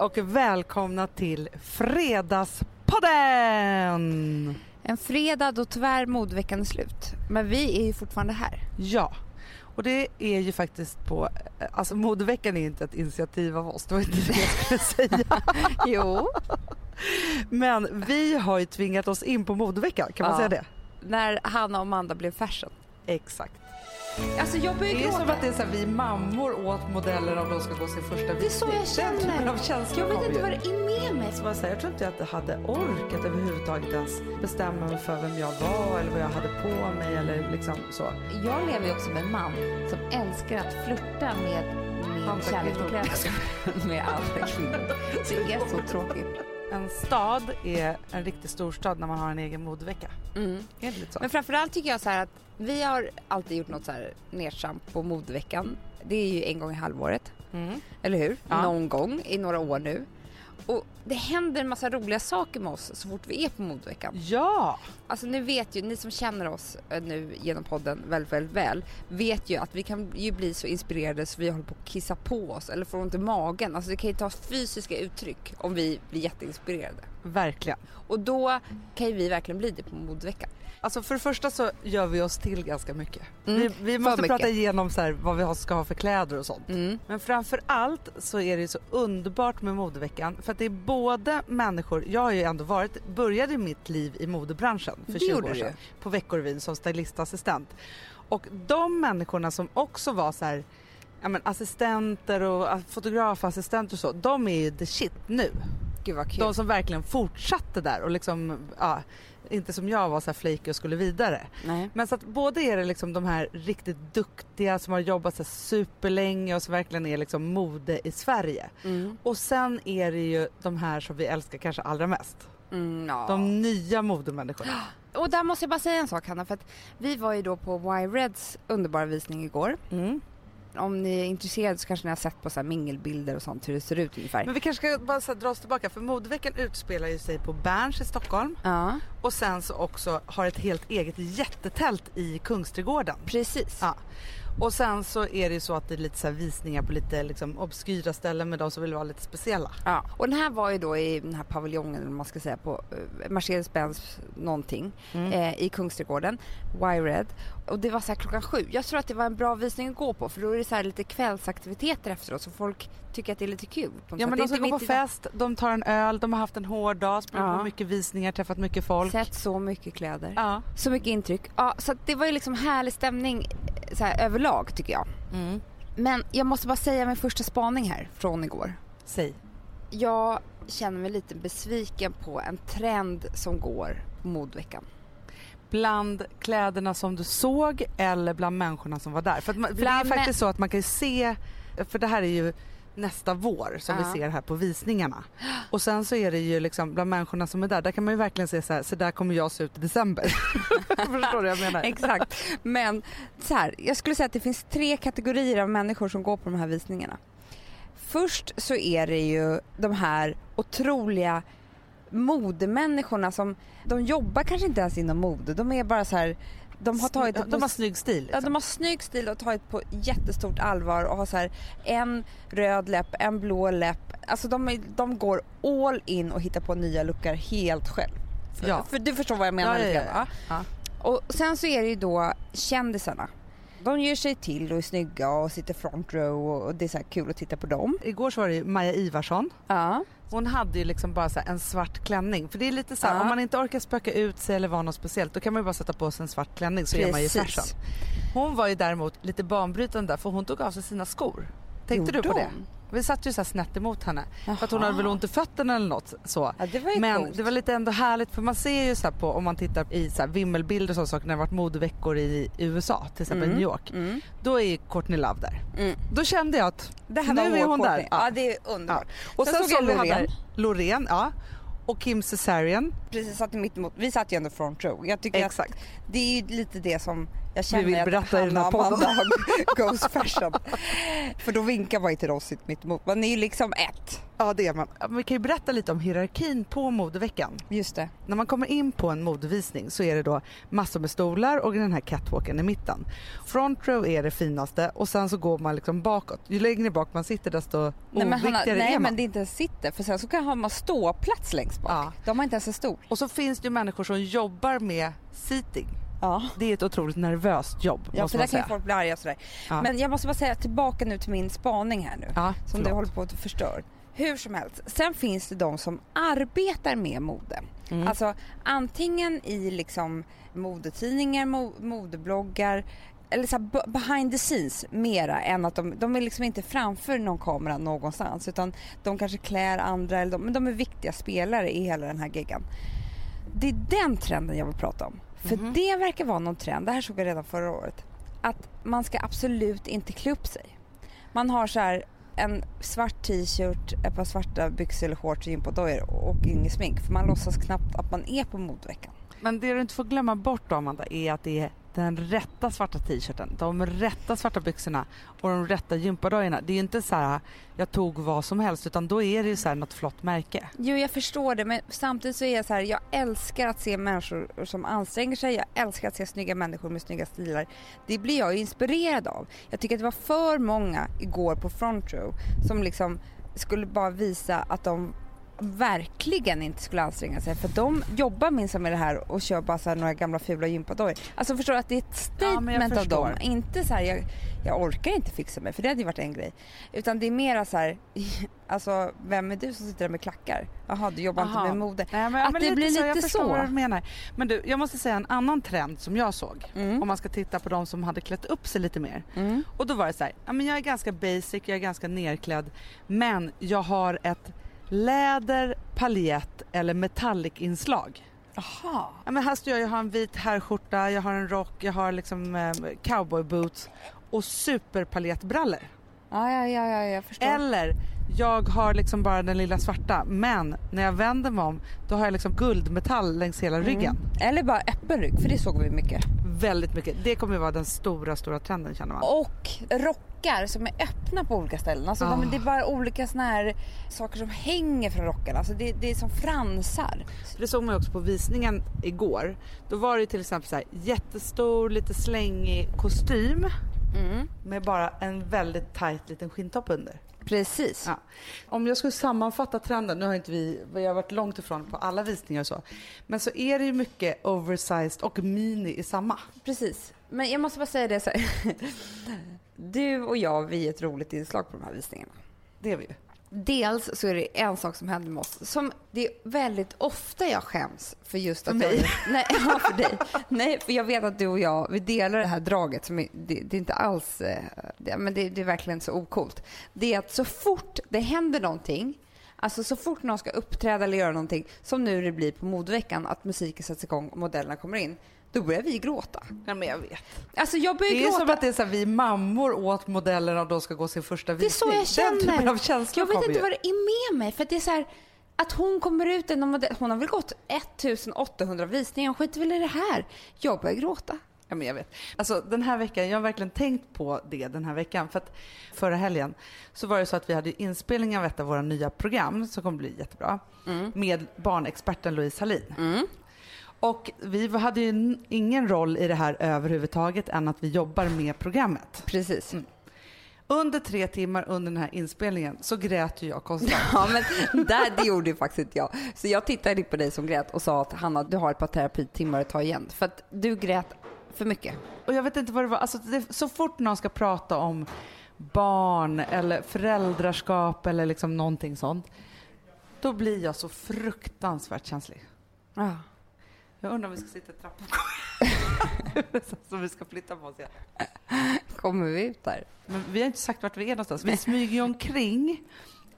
och välkomna till Fredagspodden! En fredag då tyvärr modeveckan är slut. Men vi är ju fortfarande här. Ja, och det är ju faktiskt på, alltså modeveckan är inte ett initiativ av oss, det var inte det jag skulle säga. jo. Men vi har ju tvingat oss in på modeveckan, kan man Ja. säga det? När Hanna och Amanda blev fashion. Exakt. Alltså jag börjar Det är gråta. som att det är så här, vi mammor åt modeller om de ska gå sin första Det är så jag Den typen känner. av känsla Jag vet inte vad det är med mig. Så bara så här, jag tror inte att jag hade orkat överhuvudtaget ens bestämma mig för vem jag var eller vad jag hade på mig eller liksom så. Jag lever ju också med en man som älskar att flirta med min kärlek kvinnor. kläder. med andra kvinnor. Det är så tråkigt. En stad är en riktig storstad när man har en egen modevecka. Mm. Är det lite så? Men framförallt tycker jag så här att vi har alltid gjort något så här nedtramp på modeveckan. Det är ju en gång i halvåret. Mm. Eller hur? Ja. Någon gång i några år nu. Och det händer en massa roliga saker med oss så fort vi är på modeveckan. Ja! Alltså ni vet ju, ni som känner oss eh, nu genom podden väldigt, väldigt väl vet ju att vi kan ju bli så inspirerade så vi håller på att kissa på oss eller får ont i magen. Alltså det kan ju ta fysiska uttryck om vi blir jätteinspirerade. Verkligen. Och då kan ju vi verkligen bli det på modeveckan. Alltså för det första så gör vi oss till ganska mycket. Mm, Vi, vi måste mycket. prata igenom så här, vad vi ska ha för kläder och sånt. Mm. Men framför allt så är det så underbart med modeveckan för att det är både människor, jag har ju ändå varit, började mitt liv i modebranschen för Det 20 gjorde år sedan på Veckorevyn som stylistassistent. Och de människorna som också var så här, ja men assistenter och fotografassistenter och så, de är ju the shit nu. Gud vad kul. De som verkligen fortsatte där och liksom, ja, inte som jag var så här flaky och skulle vidare. Nej. Men så att både är det liksom de här riktigt duktiga som har jobbat så superlänge och som verkligen är liksom mode i Sverige. Mm. Och sen är det ju de här som vi älskar kanske allra mest. Mm, ja. De nya modemänniskorna. Och där måste jag bara säga en sak Hanna för att vi var ju då på Y-Reds underbara visning igår. Mm. Om ni är intresserade så kanske ni har sett på så här mingelbilder och sånt hur det ser ut ungefär. Men vi kanske ska bara så dra oss tillbaka för modeveckan utspelar ju sig på Berns i Stockholm Ja, och sen så också har ett helt eget jättetält i Kungsträdgården. precis. Ja. Och sen så är det ju så att det är lite så här visningar på lite liksom obskyra ställen med de som vill vara lite speciella. Ja. Och den här var ju då i den här paviljongen, eller man ska säga, på eh, Mercedes-Benz någonting Mm. eh, i Kungsträdgården, Y-Red. Och det var så här klockan sju. Jag tror att det var en bra visning att gå på för då är det så här lite kvällsaktiviteter efteråt så folk tycker att det är lite kul. Ja men de ska gå på fest, de tar en öl, de har haft en hård dag, sprungit Ja. på mycket visningar, träffat mycket folk. Sett så mycket kläder. Ja. Så mycket intryck. Ja, så det var ju liksom härlig stämning eh, så här, överlag tycker jag. Mm. Men jag måste bara säga min första spaning här från igår. Säg. Jag känner mig lite besviken på en trend som går på modveckan. Bland kläderna som du såg eller bland människorna som var där? För, man, för det är faktiskt så att man kan se, för det här är ju nästa vår som Ja. vi ser här på visningarna. Och sen så är det ju liksom bland människorna som är där, där kan man ju verkligen se så här, så där kommer jag se ut i december. Förstår du vad jag menar? Exakt. Men så här, jag skulle säga att det finns tre kategorier av människor som går på de här visningarna. Först så är det ju de här otroliga modemänniskorna som, de jobbar kanske inte ens inom mode, de är bara så här, de har tagit det de, har snygg stil. Ja, Liksom. de har snygg stil och tagit på jättestort allvar och har så här en röd läpp, en blå läpp. Alltså de, de går all in och hittar på nya lookar helt själv. Ja. för du förstår vad jag menar Ja, ja, ja. Och sen så är det ju då kändisarna. De ger sig till och är snygga och sitter front row och det är så här kul att titta på dem. Igår så var det ju Maja Ivarsson. Ja. Hon hade ju liksom bara en svart klänning. För det är lite så här, Ja. om man inte orkar spöka ut sig eller vara något speciellt då kan man ju bara sätta på sig en svart klänning så är man ju Precis. fashion. Hon var ju däremot lite banbrytande där för hon tog av sig sina skor. Tänkte Gjorde du på det? Vi satt ju så här snett emot henne. För att hon Jaha. hade väl ont i fötterna eller något så. Ja, det var Men coolt. det var lite ändå härligt för man ser ju så på om man tittar i så vimmelbilder och sådana saker när det varit modeveckor i USA till exempel Mm. New York. Mm. Då är Courtney Love där. Mm. Då kände jag att nu var är hon Courtney. där. Ja. det är underbart. Och sen, Sen såg jag Loreen. där, Loreen, ja. Och Kim Cesarion. Precis, satt mitt emot. Vi satt ju ändå front row. Jag tycker att Exakt. det är ju lite det som jag känner vill att berätta i den här podden. Goes fashion. För då vinkar man ju till oss mitt emot. Man är ju liksom ett. Ja det är man. Vi kan ju berätta lite om hierarkin på modeveckan. Just det. När man kommer in på en modevisning så är det då massor med stolar och den här catwalken i mitten. Front row är det finaste och sen så går man liksom bakåt. Ju längre bak man sitter desto Nej, men, Hanna, nej är man. men det är inte ens sitter för sen så kan man ståplats längst bak. Ja. De har inte ens en stol. Och så finns det ju människor som jobbar med seating. Ja. Det är ett otroligt nervöst jobb Ja måste för där kan ju folk bli arga sådär. Ja. Men jag måste bara säga tillbaka nu till min spaning här nu. ja, som förlåt. du håller på att förstör. Hur som helst, sen finns det de som arbetar med mode. Mm. Alltså antingen i liksom modetidningar, mo modebloggar eller så här behind the scenes mera än att de, de är liksom inte framför någon kamera någonstans utan de kanske klär andra eller de, men de är viktiga spelare i hela den här geggan. Det är den trenden jag vill prata om. För Mhm. det verkar vara någon trend, det här såg jag redan förra året, att man ska absolut inte klä upp sig. Man har så här en svart t-shirt, ett par svarta byxor eller shorts och gympadojer och inget smink för man låtsas knappt att man är på modeveckan. Men det du inte får glömma bort då Amanda är att det är den rätta svarta t-shirten, de rätta svarta byxorna och de rätta gympadojorna. Det är ju inte så här jag tog vad som helst utan då är det ju så här något flott märke. Jo jag förstår det men samtidigt så är jag så här, jag älskar att se människor som anstränger sig, jag älskar att se snygga människor med snygga stilar. Det blir jag ju inspirerad av. Jag tycker att det var för många igår på front row som liksom skulle bara visa att de verkligen inte skulle anstränga sig för de jobbar minsann med det här och kör bara så några gamla fula gympadojor. Alltså förstår att det är ett Ja, statement av förstår. dem. Inte så här jag, jag orkar inte fixa mig för det hade ju varit en grej. Utan det är mera så här, alltså vem är du som sitter där med klackar? Jaha du jobbar Aha. inte med mode. Nej, men, Att men det blir så, jag lite förstår så. vad du menar. Men du, jag måste säga en annan trend som jag såg. Mm. Om man ska titta på de som hade klätt upp sig lite mer. Mm. Och då var det så här, ja, men jag är ganska basic, jag är ganska nerklädd men jag har ett läder, paljett eller metallic-inslag. Aha. Ja, men här står jag, jag har en vit herrskjorta, jag har en rock, jag har liksom eh, cowboyboots och superpaljettbrallor. Ja, ja, ja, ja, jag förstår. Eller jag har liksom bara den lilla svarta men när jag vänder mig om då har jag liksom guldmetall längs hela ryggen. Mm. Eller bara öppen rygg, för det såg vi mycket. Väldigt mycket. Det kommer ju vara den stora, stora trenden känner man. Och rockar som är öppna på olika ställen. Alltså Ah. de, det är bara olika såna här saker som hänger från rockarna. Alltså det, det är som fransar. Det såg man ju också på visningen igår. Då var det till exempel så här jättestor, lite slängig kostym Mm. med bara en väldigt tight liten skinntopp under. Precis. Ja. Om jag skulle sammanfatta trenden, nu har inte vi, vi har varit långt ifrån på alla visningar och så, men så är det ju mycket oversized och mini i samma. Precis. Men jag måste bara säga det så här. Du och jag, vi är ett roligt inslag på de här visningarna. Det är vi ju. Dels så är det en sak som händer med oss som det är väldigt ofta jag skäms för just att För mig? Jag, nej, ja, för dig. Nej, för jag vet att du och jag, vi delar det här draget som är, det, det är inte alls, eh, det, men det, det är verkligen så okult. Det är att så fort det händer någonting, alltså så fort någon ska uppträda eller göra någonting, som nu det blir på modeveckan, att musiken sätts igång och modellerna kommer in, då börjar vi gråta. Ja, men jag vet. Alltså jag börjar Det är gråta. som att det är så här, vi mammor åt modellerna och de ska gå sin första Det är visning. så jag känner. Den typen av känslor jag vet inte ju. vad det är med mig. För att det är så här, att hon kommer ut, en modell, hon har väl gått 1800 visningar, hon skiter väl i det här. Jag börjar gråta. Ja, men jag vet. Alltså, den här veckan, jag har verkligen tänkt på det den här veckan. För att förra helgen så var det så att vi hade inspelning av ett av våra nya program som kommer bli jättebra. Med barnexperten Louise Hallin. Och vi hade ju ingen roll i det här överhuvudtaget än att vi jobbar med programmet. Precis. Under tre timmar under den här inspelningen så grät ju jag konstant. Ja, men där, det gjorde ju faktiskt inte jag. Så jag tittade på dig som grät och sa att Hanna, du har ett par terapitimmar att ta igen. För att du grät för mycket. Och jag vet inte vad det var. Alltså, det, så fort någon ska prata om barn eller föräldraskap eller liksom någonting sånt. Då blir jag så fruktansvärt känslig. Ja. Jag undrar om vi ska sitta i trappan. så vi ska flytta på oss igen. Kommer vi ut där? Men vi har inte sagt vart vi är någonstans. Vi smyger ju omkring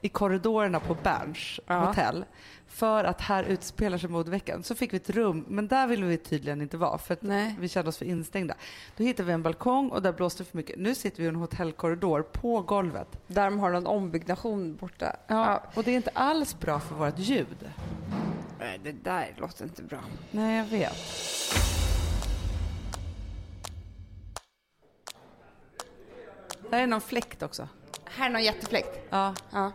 i korridorerna på Berns Ja. hotell. För att här utspelar sig modeveckan. Så fick vi ett rum, men där ville vi tydligen inte vara för vi kände oss för instängda. Då hittade vi en balkong och där blåste det för mycket. Nu sitter vi i en hotellkorridor på golvet. Där de har någon ombyggnation borta. Ja, och det är inte alls bra för vårt ljud. Nej, Det där låter inte bra. Nej, jag vet. Där är någon fläkt också. Här är någon jättefläkt. Ja. Ja.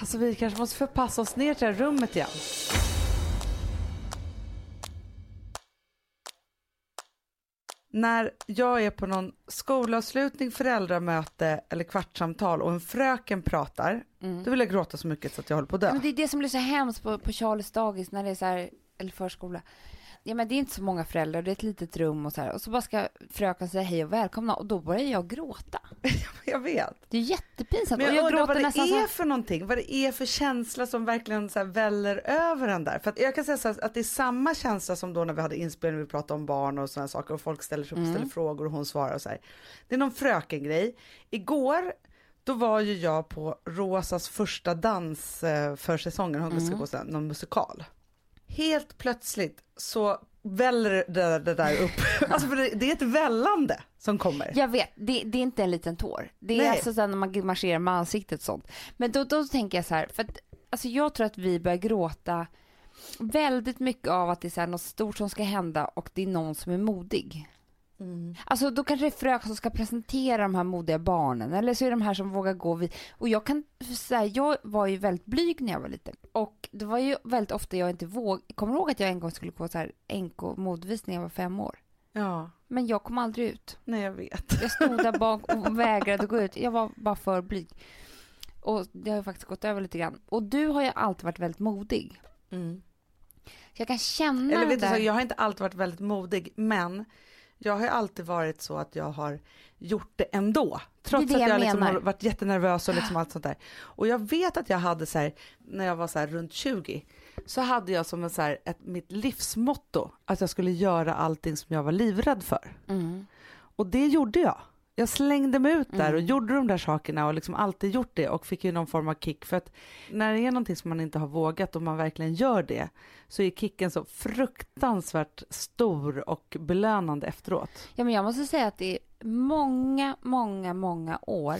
Alltså vi kanske måste förpassa oss ner till det här rummet igen. När jag är på någon skolavslutning, föräldramöte eller kvartssamtal och en fröken pratar, Mm. då vill jag gråta så mycket så att jag håller på att dö. Men det är det som blir så hemskt på, på Charles dagis när det är så här, eller förskola. Ja men det är inte så många föräldrar, det är ett litet rum och så här. Och så bara ska fröken säga hej och välkomna och då börjar jag gråta. Jag vet. Det är jättepinsamt. Men jag, och jag undrar vad det är här, för någonting, vad det är för känsla som verkligen så här väller över en där. För att jag kan säga så här, att det är samma känsla som då när vi hade inspelning, vi pratade om barn och sådana saker och folk ställer sig upp och Mm. ställer frågor och hon svarar och så här. Det är någon fröken-grej. Igår då var ju jag på Rosas första dans eh, för säsongen, hon ska Mm. gå någon musikal. Helt plötsligt så väller det, det där upp, alltså för det, det är ett vällande som kommer. Jag vet, det, det är inte en liten tår. Det är Nej. alltså när man marscherar med ansiktet och sånt. Men då, då tänker jag så här, för att alltså jag tror att vi börjar gråta väldigt mycket av att det är så här något stort som ska hända och det är någon som är modig. Mm. Alltså då kanske det är fröken som ska presentera de här modiga barnen eller så är det de här som vågar gå vid. Och jag kan säga, jag var ju väldigt blyg när jag var liten och det var ju väldigt ofta jag inte våg. Kommer du ihåg att jag en gång skulle gå så här NK modvisning när jag var fem år? Ja, Men jag kom aldrig ut. nej jag vet. Jag stod där bak och vägrade gå ut. Jag var bara för blyg. Och det har ju faktiskt gått över lite grann. Och du har ju alltid varit väldigt modig. Mm. Jag kan känna Eller vet du, så, jag har inte alltid varit väldigt modig, men jag har ju alltid varit så att jag har gjort det ändå. Trots Det det att jag jag liksom har varit jättenervös och liksom allt sånt där. Och jag vet att jag hade så här, när jag var så här runt 20, så hade jag som en så här, ett, mitt livsmotto att jag skulle göra allting som jag var livrädd för. Mm. Och det gjorde jag. Jag slängde mig ut där och Mm. gjorde de där sakerna och liksom alltid gjort det och fick ju någon form av kick. För att när det är någonting som man inte har vågat och man verkligen gör det så är kicken så fruktansvärt stor och belönande efteråt. Ja, men jag måste säga att är många, många, många år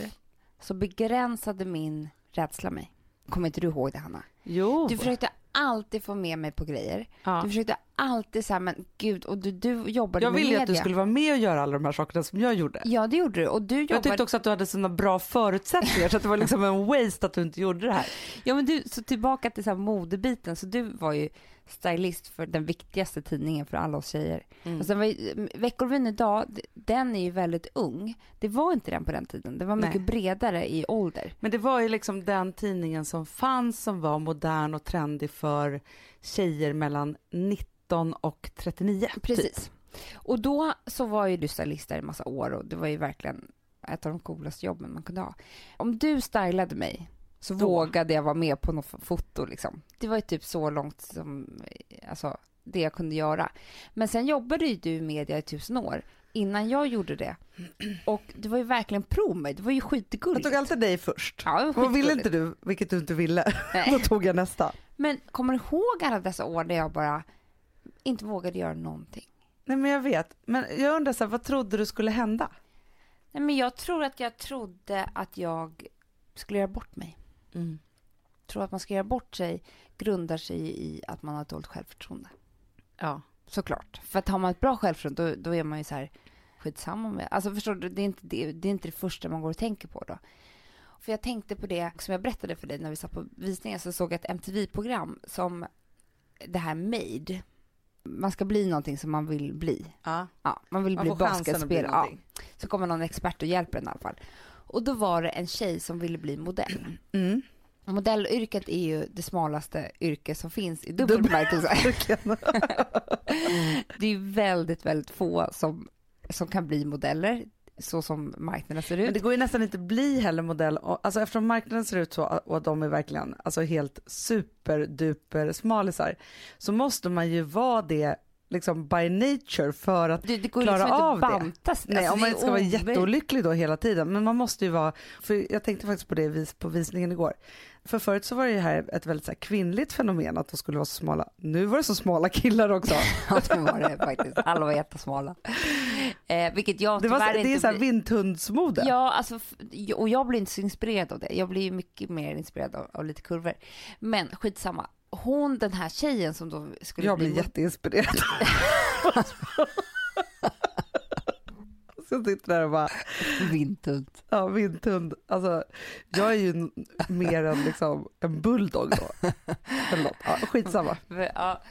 så begränsade min rädsla mig. Kommer inte du ihåg det, Hanna? Jo. Du försökte alltid få med mig på grejer. ja. Du försökte alltid säga, men gud, och du, du jobbade Jag med ville ju media. att du skulle vara med och göra alla de här sakerna som jag gjorde. Ja, det gjorde du. Och du Jag jobbade... tyckte också att du hade sådana bra förutsättningar så att det var liksom en waste att du inte gjorde det här. Ja, men du, så tillbaka till så modebiten. Så du var ju stylist för den viktigaste tidningen för alla oss tjejer. Mm. Och sen var ju, Veckorevyn idag, den är ju väldigt ung. Det var inte den på den tiden. Den var mycket Nej. bredare i ålder. Men det var ju liksom den tidningen som fanns som var modern och trendig för tjejer mellan 19 och 39. Precis. Typ. Och då så var ju du stylist där i massa år och det var ju verkligen ett av de coolaste jobben man kunde ha. Om du stylade mig så Då. vågade jag vara med på något foto liksom. Det var ju typ så långt som, eh, alltså det jag kunde göra. Men sen jobbade ju du i media i tusen år innan jag gjorde det. Och det var ju verkligen prov mig. Det var ju Jag skitgulligt. tog alltid dig först. Ja, Vad ville inte du, vilket du inte ville, då Nej. tog jag nästa. Men kommer du ihåg alla dessa år där jag bara inte vågade göra någonting? Nej men jag vet, men jag undrar så här, vad trodde du skulle hända? Nej, men jag tror att jag trodde att jag skulle göra bort mig. Mm. tror att man ska göra bort sig grundar sig i att man har dåligt självförtroende. Ja. Såklart. För att har man ett bra självförtroende då, då är man ju så här skitsamma med. Alltså förstår du, det är, inte det, det är inte det första man går och tänker på då. För jag tänkte på det som jag berättade för dig när vi satt på visningen så såg jag ett MTV-program som det här Made. Man ska bli någonting som man vill bli. ja. Ja, man vill Man bli basketspelare. Ja, så kommer någon expert och hjälper en i alla fall. Och då var det en tjej som ville bli modell. Mm. Modellyrket är ju det smalaste yrke som finns i dubbel bemärkelse. Det är väldigt, väldigt få som, som kan bli modeller så som marknaden ser Men ut. det går ju nästan inte bli heller modell, alltså eftersom marknaden ser ut så och att de är verkligen alltså helt superduper smalisar så måste man ju vara det liksom by nature för att Det, det går klara liksom av det. bantas. Nej, Alltså, om man inte ska vara jätteolycklig då hela tiden. Men man måste ju vara, för jag tänkte faktiskt på det vis- på visningen igår. För förut så var det ju här ett väldigt så här kvinnligt fenomen att de skulle vara så smala. Nu var det så smala killar också. Ja, det var det faktiskt. Alla var jättesmala. Eh, vilket jag Det, var, så- det är inte så här vindhundsmode. Ja, alltså, och jag blir inte så inspirerad av det. Jag blir mycket mer inspirerad av, av lite kurvor. Men skitsamma. Hon, den här tjejen som då skulle jag bli blir jätteinspirerad. Så sitter där och bara, Vindhund. ja vindhund. Alltså jag är ju mer än liksom en bulldog då. Eller något. Ja, skitsamma. Ja.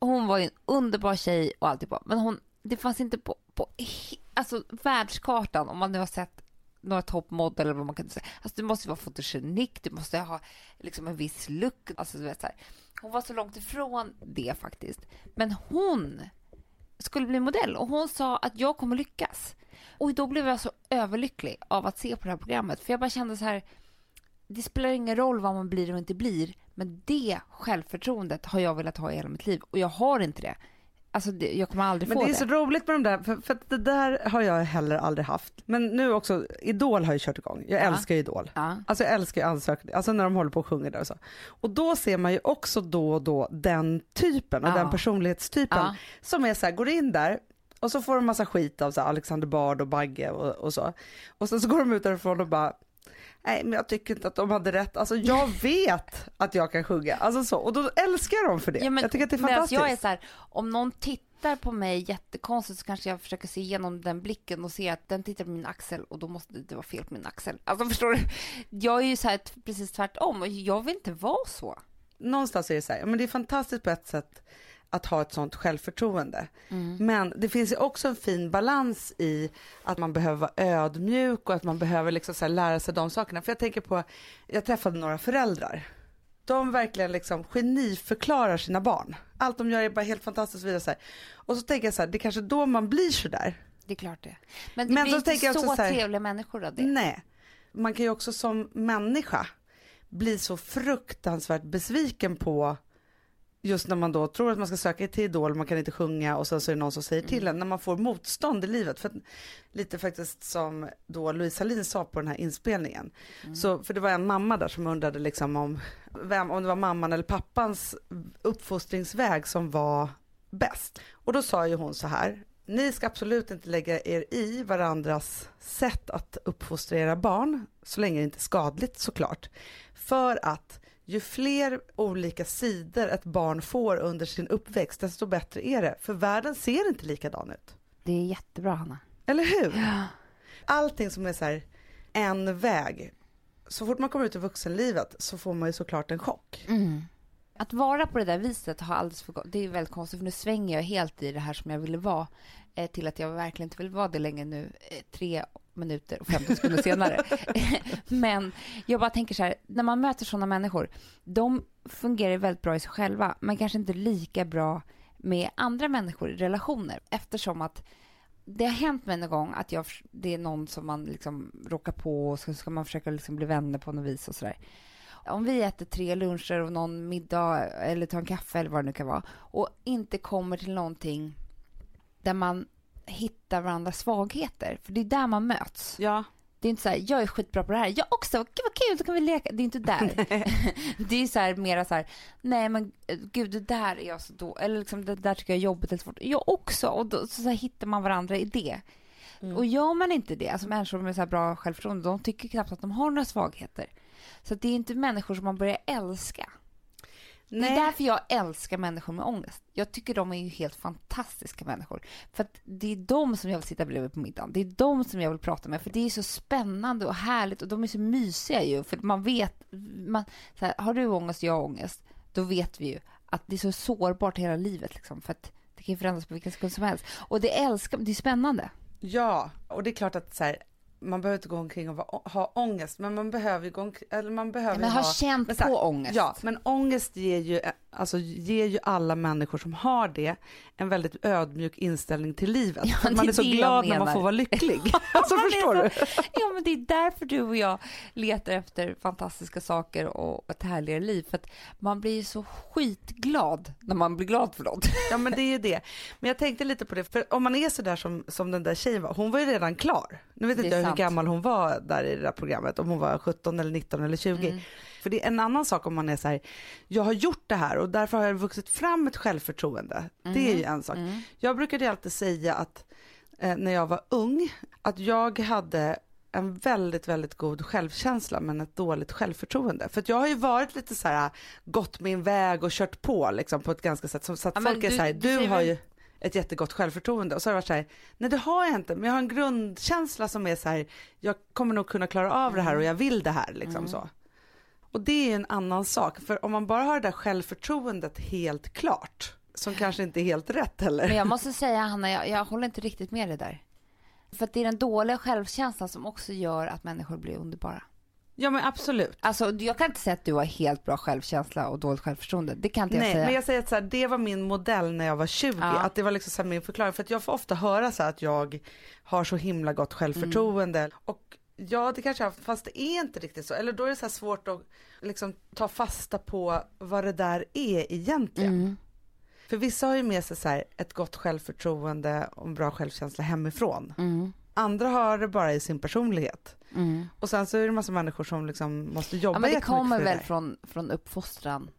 Hon var ju en underbar tjej och allt på. Men hon, det fanns inte på, på alltså, världskartan om man nu har sett några toppmodell eller vad man kan säga. Alltså, du måste vara fotogenik, du måste ha liksom en viss look. Alltså, du vet, så här. Hon var så långt ifrån det faktiskt. Men hon skulle bli modell och hon sa att jag kommer lyckas. Och då blev jag så överlycklig av att se på det här programmet. För jag bara kände så här, det spelar ingen roll vad man blir och inte blir, men det självförtroendet har jag velat ha i hela mitt liv och jag har inte det. Alltså det, jag kommer aldrig Men få det det. är så roligt med de där, för, för det där har jag heller aldrig haft. Men nu också, Idol har ju kört igång. Jag Ja. älskar ju Idol. Ja. Alltså jag älskar ju ansökningar, alltså när de håller på och sjunger där och så. Och då ser man ju också då och då den typen och Ja. den personlighetstypen som är så här, går in där och så får de massa skit av så Alexander Bard och Bagge och, och så. Och sen så går de ut därifrån och bara Nej men jag tycker inte att de hade rätt. Alltså jag vet att jag kan sjunga. Alltså så. Och då älskar jag dem för det. Ja, men, jag tycker att det är men alltså, fantastiskt. jag är så här, om någon tittar på mig jättekonstigt så kanske jag försöker se igenom den blicken och se att den tittar på min axel och då måste det vara fel på min axel. Alltså förstår du? Jag är ju så här precis tvärtom och jag vill inte vara så. någonstans är det så här, men det är fantastiskt på ett sätt att ha ett sånt självförtroende. Men det finns ju också en fin balans i att man behöver vara ödmjuk och att man behöver liksom så lära sig de sakerna. För jag tänker på, jag träffade några föräldrar. De verkligen liksom geniförklarar sina barn. Allt de gör är bara helt fantastiskt och vidare så här. Och så tänker jag så här, det är kanske då man blir så där. Det är klart det. Men det Men blir så inte så, så här- trevliga människor av det. Nej, man kan ju också som människa bli så fruktansvärt besviken på just när man då tror att man ska söka till Idol, man kan inte sjunga och sen så är det någon som säger till en när man får motstånd i livet. För att, lite faktiskt som då Louise Hallin sa på den här inspelningen. Så, för det var en mamma där som undrade liksom om, vem, om det var mamman eller pappans uppfostringsväg som var bäst. Och då sa ju hon så här, ni ska absolut inte lägga er i varandras sätt att uppfostra era barn, så länge det inte är skadligt såklart. För att ju fler olika sidor ett barn får under sin uppväxt, desto bättre är det. För världen ser inte likadan ut. Det är jättebra Hanna. Eller hur? Allting som är så här, en väg. Så fort man kommer ut i vuxenlivet så får man ju såklart en chock. Att vara på det där viset har alldeles för Det är väldigt konstigt för nu svänger jag helt i det här som jag ville vara eh, till att jag verkligen inte vill vara det längre nu eh, tre minuter och 15 sekunder senare. men jag bara tänker så här, när man möter sådana människor, de fungerar väldigt bra i sig själva men kanske inte lika bra med andra människor i relationer eftersom att det har hänt mig någon gång att jag, det är någon som man liksom råkar på och så ska man försöka liksom bli vänner på något vis och sådär om vi äter tre luncher och någon middag eller tar en kaffe eller vad det nu kan vara och inte kommer till någonting där man hittar varandras svagheter, för det är där man möts. Ja. Det är inte så här, jag är skitbra på det här, jag också, gud vad kul, då kan vi leka. Det är inte där. det är så här, mera så här, nej men eh, gud det där är jag så då, eller liksom det där tycker jag är jobbigt eller svårt. Jag också, och då så, så här, hittar man varandra i det. Och gör man inte det, alltså människor med så här bra självförtroende, de tycker knappt att de har några svagheter. Så det är inte människor som man börjar älska. Det är Nej. därför jag älskar människor med ångest. Jag tycker de är ju helt fantastiska människor. För att det är de som jag vill sitta bredvid på middagen. Det är de som jag vill prata med. För det är så spännande och härligt och de är så mysiga ju. För man vet, man, så här, har du ångest jag har ångest, då vet vi ju att det är så sårbart hela livet. Liksom, för att det kan ju förändras på vilken sekund som helst. Och det älskar det är spännande. Ja, och det är klart att så här, man behöver inte gå omkring och vara, ha ångest, men man behöver ju gå omkring, eller man behöver Men ju har ha känt men så här, på ångest. Ja, men ångest ger ju, alltså, ger ju alla människor som har det en väldigt ödmjuk inställning till livet. Ja, man är så glad när man får vara lycklig. alltså förstår du? så- Ja, men det är därför du och jag letar efter fantastiska saker och ett härligare liv. För att man blir så skitglad när man blir glad för något. Ja men det är ju det. Men jag tänkte lite på det, för om man är sådär som, som den där tjejen var, hon var ju redan klar. Nu vet inte jag hur sant. gammal hon var där i det där programmet, om hon var 17 eller 19 eller 20. Mm. För det är en annan sak om man är så här, jag har gjort det här och därför har jag vuxit fram ett självförtroende. Det är ju en sak. Mm. Jag brukade alltid säga att eh, när jag var ung, att jag hade en väldigt, väldigt god självkänsla men ett dåligt självförtroende. För jag har ju varit lite så här, gått min väg och kört på liksom på ett ganska sätt som så att Ja, folk är du- så här, du du har ju ett jättegott självförtroende och så har det varit så här, nej det har jag inte, men jag har en grundkänsla som är så här, jag kommer nog kunna klara av det här och jag vill det här liksom Mm. så. Och det är en annan sak, för om man bara har det där självförtroendet helt klart, som kanske inte är helt rätt heller. Men jag måste säga Hanna, jag, jag håller inte riktigt med dig där. För att det är den dåliga självkänslan som också gör att människor blir underbara. Ja men absolut. Alltså jag kan inte säga att du har helt bra självkänsla och dåligt självförtroende. Det kan inte jag Nej, säga. men jag säger att så här, det var min modell när jag var 20, Ja. att det var liksom så min förklaring, för att jag får ofta höra så att jag har så himla gott självförtroende Mm. och ja det kanske jag har, fast det är inte riktigt så, eller då är det så svårt att liksom ta fasta på vad det där är egentligen. Mm. För vissa har ju med sig så ett gott självförtroende och en bra självkänsla hemifrån. Mm. Andra har det bara i sin personlighet. Mm. Och sen så är det en massa människor som liksom måste jobba Ja, men det kommer det väl från, från uppfostran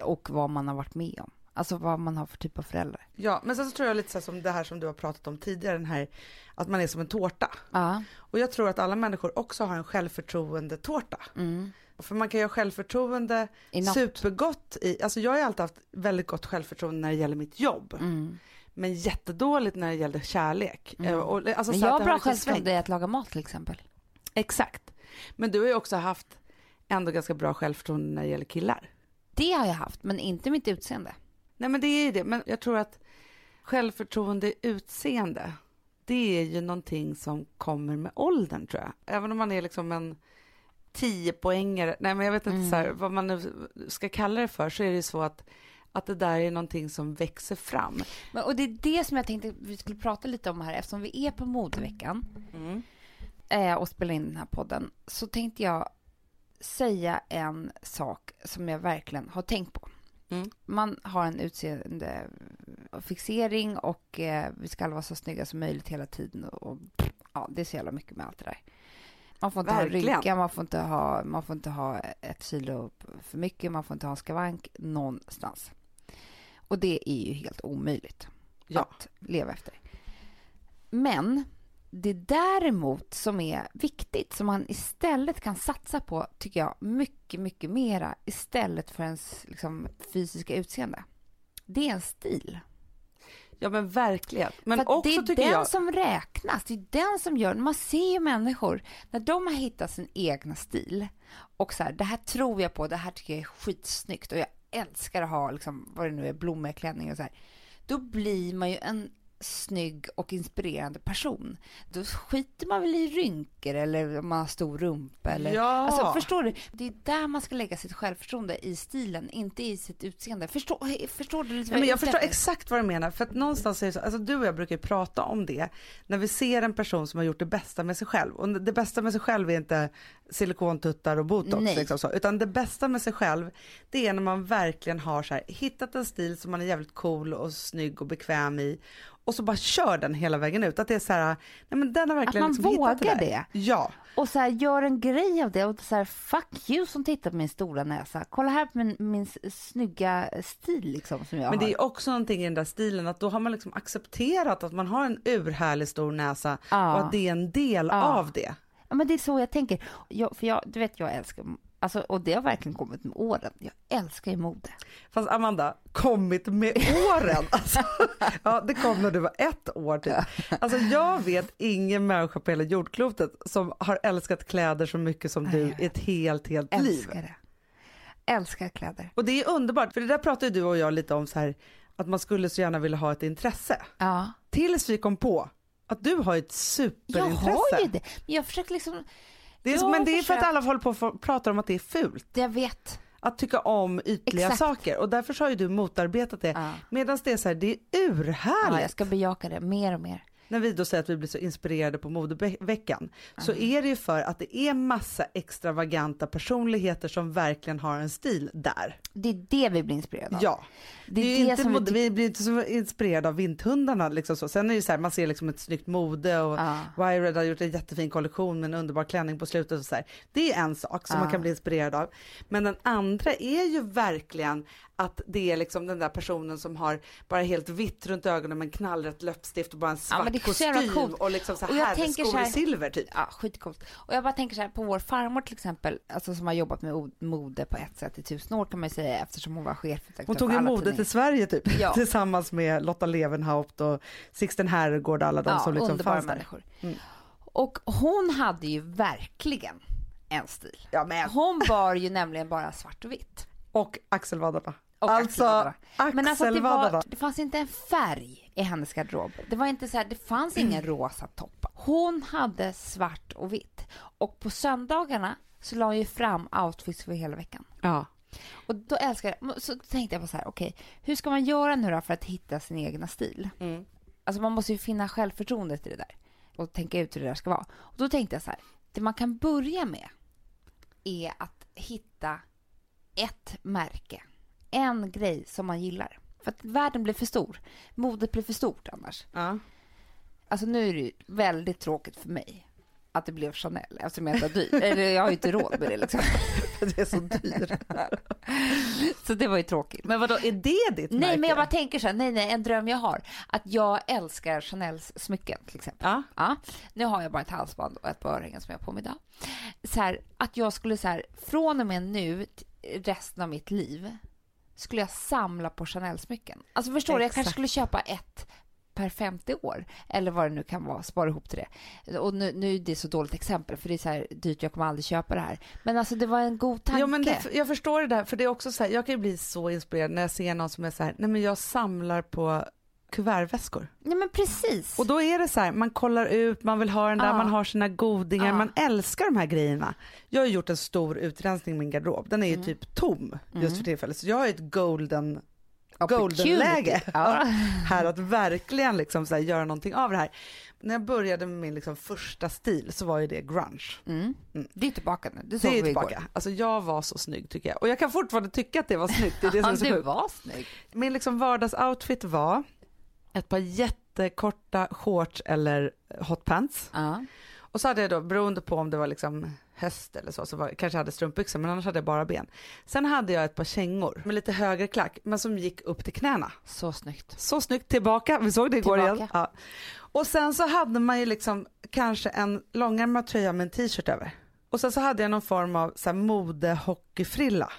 och vad man har varit med om. Alltså vad man har för typ av föräldrar. Ja, men sen så tror jag lite så här som det här som du har pratat om tidigare, den här att man är som en tårta. Ja. Och jag tror att alla människor också har en självförtroende-tårta. Mm. För man kan ju ha självförtroende I supergott i, alltså jag har ju alltid haft väldigt gott självförtroende när det gäller mitt jobb. Mm. Men jättedåligt när det gällde kärlek. Mm. Eh, Och, alltså, Men jag har bra självförtroende i att laga mat till exempel. Exakt. Men du har ju också haft ändå ganska bra självförtroende när det gäller killar. Det har jag haft, men inte mitt utseende. Nej men det är ju det, men jag tror att självförtroende utseende, det är ju någonting som kommer med åldern tror jag. Även om man är liksom en 10 poängare, nej men jag vet inte Mm. så här, vad man nu ska kalla det för, så är det ju så att, att det där är någonting som växer fram. Men, och det är det som jag tänkte vi skulle prata lite om här eftersom vi är på modeveckan eh, och spelar in den här podden så tänkte jag säga en sak som jag verkligen har tänkt på. Mm. Man har en utseendefixering och eh, vi ska alla vara så snygga som möjligt hela tiden och, och ja, det är så jävla mycket med allt det där. Man får inte Verkligen. ha rynka, man får inte ha, man får inte ha ett kilo för mycket, man får inte ha en skavank någonstans. Och det är ju helt omöjligt Ja. att leva efter. Men det däremot som är viktigt, som man istället kan satsa på, tycker jag, mycket, mycket mera istället för ens liksom, fysiska utseende. Det är en stil. Ja men verkligen. Men För också det är tycker den jag, som räknas. Det är den som gör... Man ser ju människor, när de har hittat sin egna stil och så här, det här tror jag på, det här tycker jag är skitsnyggt och jag älskar att ha, liksom, vad det nu är, blommiga klänningar och så här. Då blir man ju en snygg och inspirerande person. Då skiter man väl i rynkor eller om man har stor rumpa eller... Ja. Alltså förstår du? Det är där man ska lägga sitt självförtroende, i stilen, inte i sitt utseende. Förstår, förstår du Ja, men jag förstår exakt vad du menar, för att någonstans är det så, alltså du och jag brukar ju prata om det, när vi ser en person som har gjort det bästa med sig själv, och det bästa med sig själv är inte silikontuttar och botox, Nej. liksom så, utan det bästa med sig själv, det är när man verkligen har så här, hittat en stil som man är jävligt cool och snygg och bekväm i, och så bara kör den hela vägen ut, att det är så här, nej men den har verkligen man liksom vågar det. det. Ja, Och så här, gör en grej av det och så här, fuck you som tittar på min stora näsa. Kolla här på min, min snygga stil liksom som jag men det har. är också någonting i den där stilen, att då har man liksom accepterat att man har en urhärlig stor näsa, Ja. och att det är en del Ja. av det. Ja, men det är så jag tänker. Jag, för jag, du vet, jag älskar, alltså, och det har verkligen kommit med åren. Jag älskar ju mode. Fast Amanda, kommit med åren. Alltså, ja, det kom när du var ett år typ. Alltså, jag vet ingen människa på hela jordklotet som har älskat kläder så mycket som du i ett helt, helt liv. Älskar det. Älskar kläder. Och det är underbart, för det där pratade du och jag lite om så här, att man skulle så gärna vilja ha ett intresse. Ja. Tills vi kom på att du har ett Jag superintresse. har ju det. Men jag försöker liksom, Det är, Jag men det är för att alla håller på och pratar om att det är fult. jag vet. Att tycka om ytliga Exakt. saker. Och därför så har ju du motarbetat det. Ja. Medan det är så här, det är urhärligt. Ja, jag ska bejaka det mer och mer. När vi då säger att vi blir så inspirerade på modeveckan så är det ju för att det är massa extravaganta personligheter som verkligen har en stil där. Det är det vi blir inspirerade av. Ja. Det är ju det inte som vi blir inte så inspirerade av vinthundarna liksom så. Sen är det ju så här, man ser liksom ett snyggt mode och Ja. Wired har gjort en jättefin kollektion med en underbar klänning på slutet och så här. Det är en sak som Ja. man kan bli inspirerad av. Men den andra är ju verkligen att det är liksom den där personen som har bara helt vitt runt ögonen med en knallrött läppstift och bara en svart men jävla kostym och liksom så här tänker skor så här- i silver typ. Ja, skitcoolt. Och jag bara tänker så här, på vår farmor till exempel, alltså som har jobbat med mode på ett sätt i tusen år kan man ju säga eftersom hon var chefredaktör Hon tog ju modet till Sverige typ Ja. tillsammans med Lotta Levenhaupt och Sixten Herrgård och alla de ja, som liksom fanns där. människor. Mm. Och hon hade ju verkligen en stil. Ja, men. Hon bar ju nämligen bara svart och vitt. Och axelvaddarna. Och alltså axelvaddarna. Men alltså det, var, det fanns inte en färg i hennes garderob. Det var inte så här, det fanns Mm. ingen rosa topp. Hon hade svart och vitt. Och på söndagarna så la hon ju fram outfits för hela veckan. Ja. Och då älskar jag, så tänkte jag på så här, okej, hur ska man göra nu då för att hitta sin egna stil? Mm. Alltså man måste ju finna självförtroendet i det där och tänka ut hur det där ska vara. Och då tänkte jag så här, det man kan börja med är att hitta ett märke, en grej som man gillar. För att världen blir för stor. Modet blir för stort annars. Ja. Alltså nu är det ju väldigt tråkigt för mig att det blev Chanel eftersom jag inte har dyr. Eller jag har ju inte råd med det liksom. det är så dyrt. Så det var ju tråkigt. Men vadå, är det ditt Nej, märke? men jag bara tänker så här, nej, nej, en dröm jag har. Att jag älskar Chanels smycken till exempel. Ja. Ja, nu har jag bara ett halsband och ett par örhängen som jag har på mig idag. Så här, att jag skulle så här, från och med nu, resten av mitt liv, skulle jag samla på Chanel-smycken. Alltså förstår du, jag kanske skulle köpa ett per 50 år, eller vad det nu kan vara, spara ihop till det. Och nu, nu är det så dåligt exempel, för det är så här dyrt, jag kommer aldrig köpa det här. Men alltså det var en god tanke. Jo, men det, jag förstår det där, för det är också så här, jag kan ju bli så inspirerad när jag ser någon som är så här, nej men jag samlar på kuvertväskor. Nej men precis. Och då är det så här, man kollar ut, man vill ha den där, Ja. man har sina godingar, Ja. man älskar de här grejerna. Jag har gjort en stor utrensning i min garderob, den är ju Mm. typ tom just för tillfället. Så jag har ju ett golden, golden-läge Ja. här att verkligen liksom så här, göra någonting av det här. När jag började med min liksom första stil så var ju det grunge. Mm. Mm. Det är tillbaka nu. Det Det såg är vi igår. tillbaka. Alltså jag var så snygg tycker jag. Och jag kan fortfarande tycka att det var snyggt. Det är det som Ja, är så du var snygg. Min liksom vardagsoutfit var ett par jättekorta shorts eller hotpants. Ja. Och så hade jag då, beroende på om det var liksom höst eller så, så var, kanske jag hade strumpbyxor men annars hade jag bara ben. Sen hade jag ett par kängor med lite högre klack men som gick upp till knäna. Så snyggt. Så snyggt, tillbaka, vi såg det igår Tillbaka. igen. Ja. Och sen så hade man ju liksom kanske en långärmad tröja med en t-shirt över. Och sen så hade jag någon form av så här modehockeyfrilla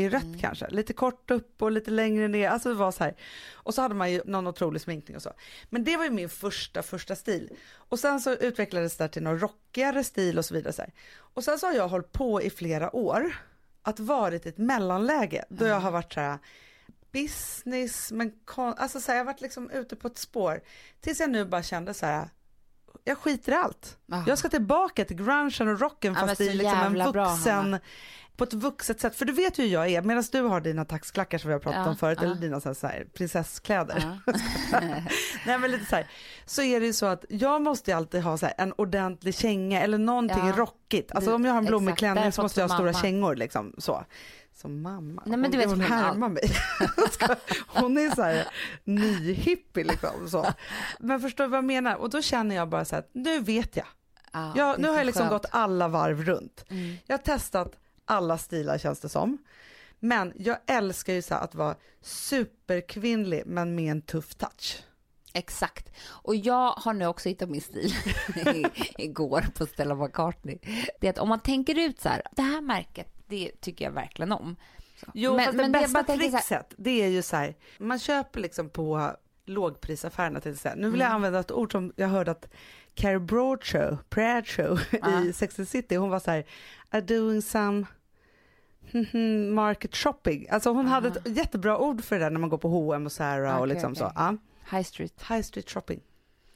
i rött Mm. kanske, lite kort upp och lite längre ner, alltså det var så här. Och så hade man ju någon otrolig sminkning och så. Men det var ju min första, första stil. Och sen så utvecklades det till någon rockigare stil och så vidare. Så här. Och sen så har jag hållit på i flera år att varit i ett mellanläge då jag har varit så här business, men kon- alltså så här, jag har varit liksom ute på ett spår tills jag nu bara kände så här, jag skiter i allt. Ah. Jag ska tillbaka till grungen och rocken Ja, fast i liksom en bra, vuxen, Hanna. på ett vuxet sätt. För du vet hur jag är, medan du har dina taxklackar som vi har pratat Ja, om förut, ja. eller dina så här, så här, prinsesskläder. Nej men lite så här, så är det ju så att jag måste alltid ha så här, en ordentlig känga eller någonting rockigt. Alltså Du- om jag har en blommig klänning så måste jag ha stora kängor liksom så. Som mamma. Nej, men du hon, vet, hon härmar all- mig. hon är så här nyhippie liksom så. Men förstår du vad jag menar? Och då känner jag bara så här, nu vet jag. Ja, jag nu har jag liksom skönt. gått alla varv runt. Mm. Jag har testat alla stilar känns det som. Men jag älskar ju så att vara superkvinnlig men med en tuff touch. Exakt. Och jag har nu också hittat min stil igår på Stella McCartney. Det är att om man tänker ut så här, det här märket, det tycker jag verkligen om. Jo, Men- fast men det det bästa tänker så här- det är ju så här, man köper liksom på lågprisaffärerna till exempel. Nu vill jag Mm. använda ett ord som jag hörde att Carrie Bradshaw, Bradshaw Ja. i Sex and City, hon var så här, are doing some mhm, market shopping. Alltså hon hade ett jättebra ord för det där när man går på H&M och Zara och Okej, liksom så. okej. Ja. High Street. High street shopping.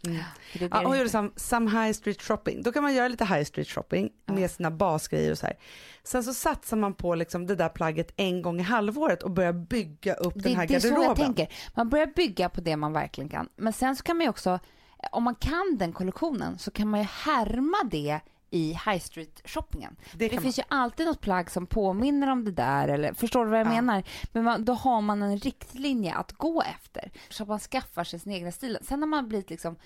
Mm. Det det Ja, det hon gjorde some, some high street shopping. Då kan man göra lite high street shopping Ja. med sina basgrejer och så här. Sen så satsar man på liksom det där plagget en gång i halvåret och börjar bygga upp Det, den här det är så jag garderoben. tänker. Man börjar bygga på det man verkligen kan. Men sen så kan man ju också, om man kan den kollektionen så kan man ju härma det i high street shoppingen. Det Det, kan man. finns ju alltid något plagg som påminner om det där, eller förstår du vad jag Ja. menar? Men man, då har man en riktlinje att gå efter, så att man skaffar sig sin egna stil. Sen har man blivit liksom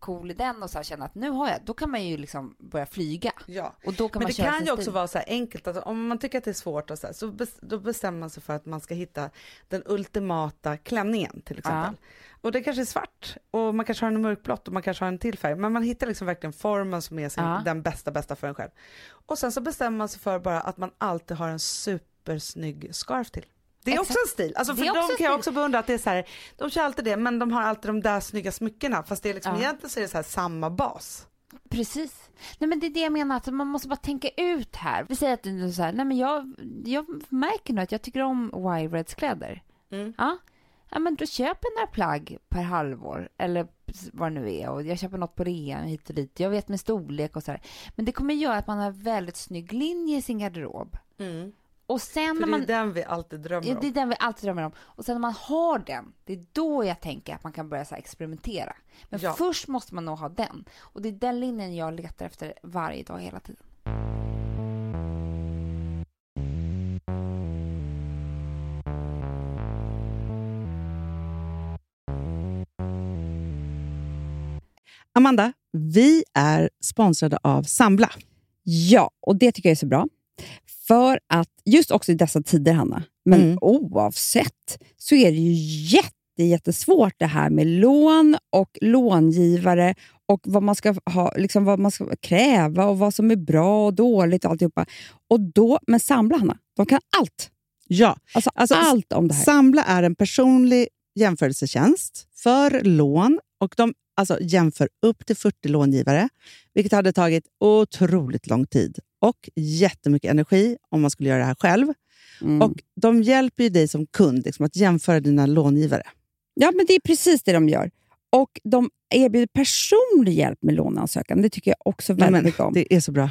cool i den och så här känna att nu har jag, då kan man ju liksom börja flyga. Ja. Och då kan Men man det köra kan ju också stil. vara så här enkelt att om man tycker att det är svårt och så, här, så bes, då bestämmer man sig för att man ska hitta den ultimata klänningen till exempel. Och det kanske är svart och man kanske har en mörkblått och man kanske har en till färg. Men man hittar liksom verkligen formen som är sin, Ja. den bästa, bästa för en själv. Och sen så bestämmer man sig för bara att man alltid har en supersnygg scarf till. Det är Exakt. också en stil. Alltså för Det är de också en kan jag också beundra att det är så här, de kör alltid det, men de har alltid de där snygga smyckena. Fast det är liksom, Ja. egentligen så är det så samma bas. Precis. Nej men det är det jag menar, att man måste bara tänka ut här. Vi säger att du så här, nej men jag, jag märker nu att jag tycker om Y-Reds kläder. Mm. Ja. ja, men då köper jag några plagg per halvår eller vad det nu är och jag köper något på rea hit och dit. Jag vet med storlek och så här. Men det kommer göra att man har väldigt snygg linje i sin garderob. Och sen För när det man... är den vi alltid drömmer om. det är den vi alltid drömmer om. Och sen när man har den, det är då jag tänker att man kan börja så här experimentera. Men Ja. först måste man nog ha den. Och det är den linjen jag letar efter varje dag hela tiden. Amanda, vi är sponsrade av Sambla. Ja, och det tycker jag är så bra. För att just också i dessa tider, Hanna, men Mm. oavsett, så är det ju jätte, jättesvårt det här med lån och långivare och vad man ska ha, liksom vad man ska kräva och vad som är bra och dåligt och alltihopa. Och då, men Sambla, Hanna, de kan allt. Ja, Alltså, Alltså, allt om det här. Sambla är en personlig jämförelsetjänst för lån och de alltså, jämför upp till 40 långivare, vilket hade tagit otroligt lång tid och jättemycket energi om man skulle göra det här själv. Mm. Och De hjälper ju dig som kund liksom, att jämföra dina långivare. Ja, men det är precis det de gör. Och de erbjuder personlig hjälp med låneansökan. Det tycker jag också väldigt men, mycket om. det är så bra.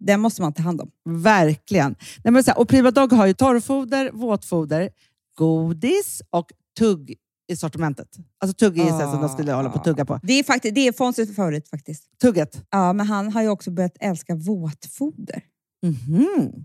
den måste man ta hand om. verkligen. Nej, men så här, och Prima Dog har ju torrfoder, våtfoder, godis och tugg i sortimentet. Alltså tugg är ju så här som de skulle hålla på att tugga på. Det är, faktiskt, det är Fonzies favorit faktiskt. Tugget. Ja, men han har ju också börjat älska våtfoder. Det Han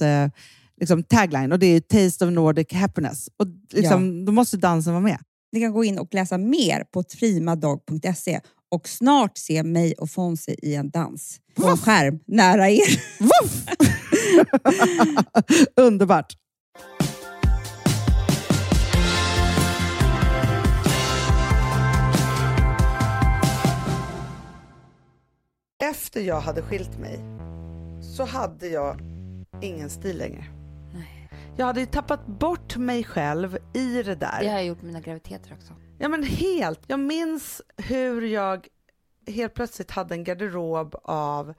eh, liksom tagline och det är Taste of Nordic Happiness. Och liksom, Då måste dansen vara med. Ni kan gå in och läsa mer på primadog.se och snart se mig och Fonzie i en dans på en skärm nära er. Underbart! efter jag hade skilt mig så hade jag ingen stil längre. Jag hade ju tappat bort mig själv i det där. Det har jag gjort med mina graviditeter också. Ja men helt. Jag minns hur jag helt plötsligt hade en garderob av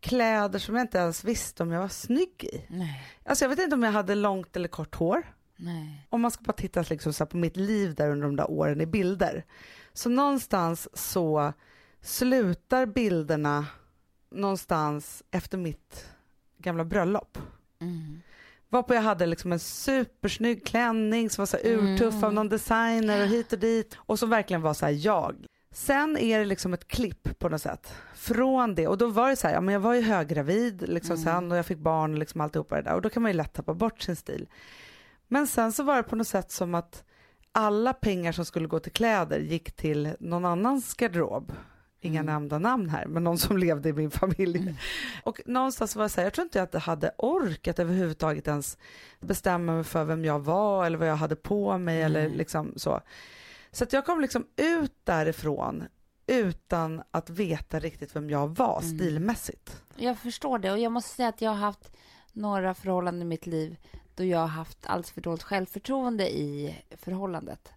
kläder som jag inte ens visste om jag var snygg i. Nej, Alltså jag vet inte om jag hade långt eller kort hår. nej. Om man ska bara titta liksom så på mitt liv där under de där åren i bilder. Så någonstans så slutar bilderna någonstans efter mitt gamla bröllop. Mm. Varpå jag hade liksom en supersnygg klänning som var så här urtuff av någon designer och hit och dit och som verkligen var så här jag. Sen är det liksom ett klipp på något sätt från det och då var det så här, ja men jag var ju höggravid liksom sen och jag fick barn och liksom alltihopa det där och då kan man ju lätt tappa bort sin stil. Men sen så var det på något sätt som att alla pengar som skulle gå till kläder gick till någon annans garderob. Inga nämnda namn här, men någon som levde i min familj. Och någonstans var jag så här, jag tror inte att jag hade orkat överhuvudtaget ens bestämma mig för vem jag var eller vad jag hade på mig eller liksom så. Så att jag kom liksom ut därifrån utan att veta riktigt vem jag var stilmässigt. Jag förstår det och jag måste säga att jag har haft några förhållanden i mitt liv då jag har haft alldeles för dåligt självförtroende i förhållandet.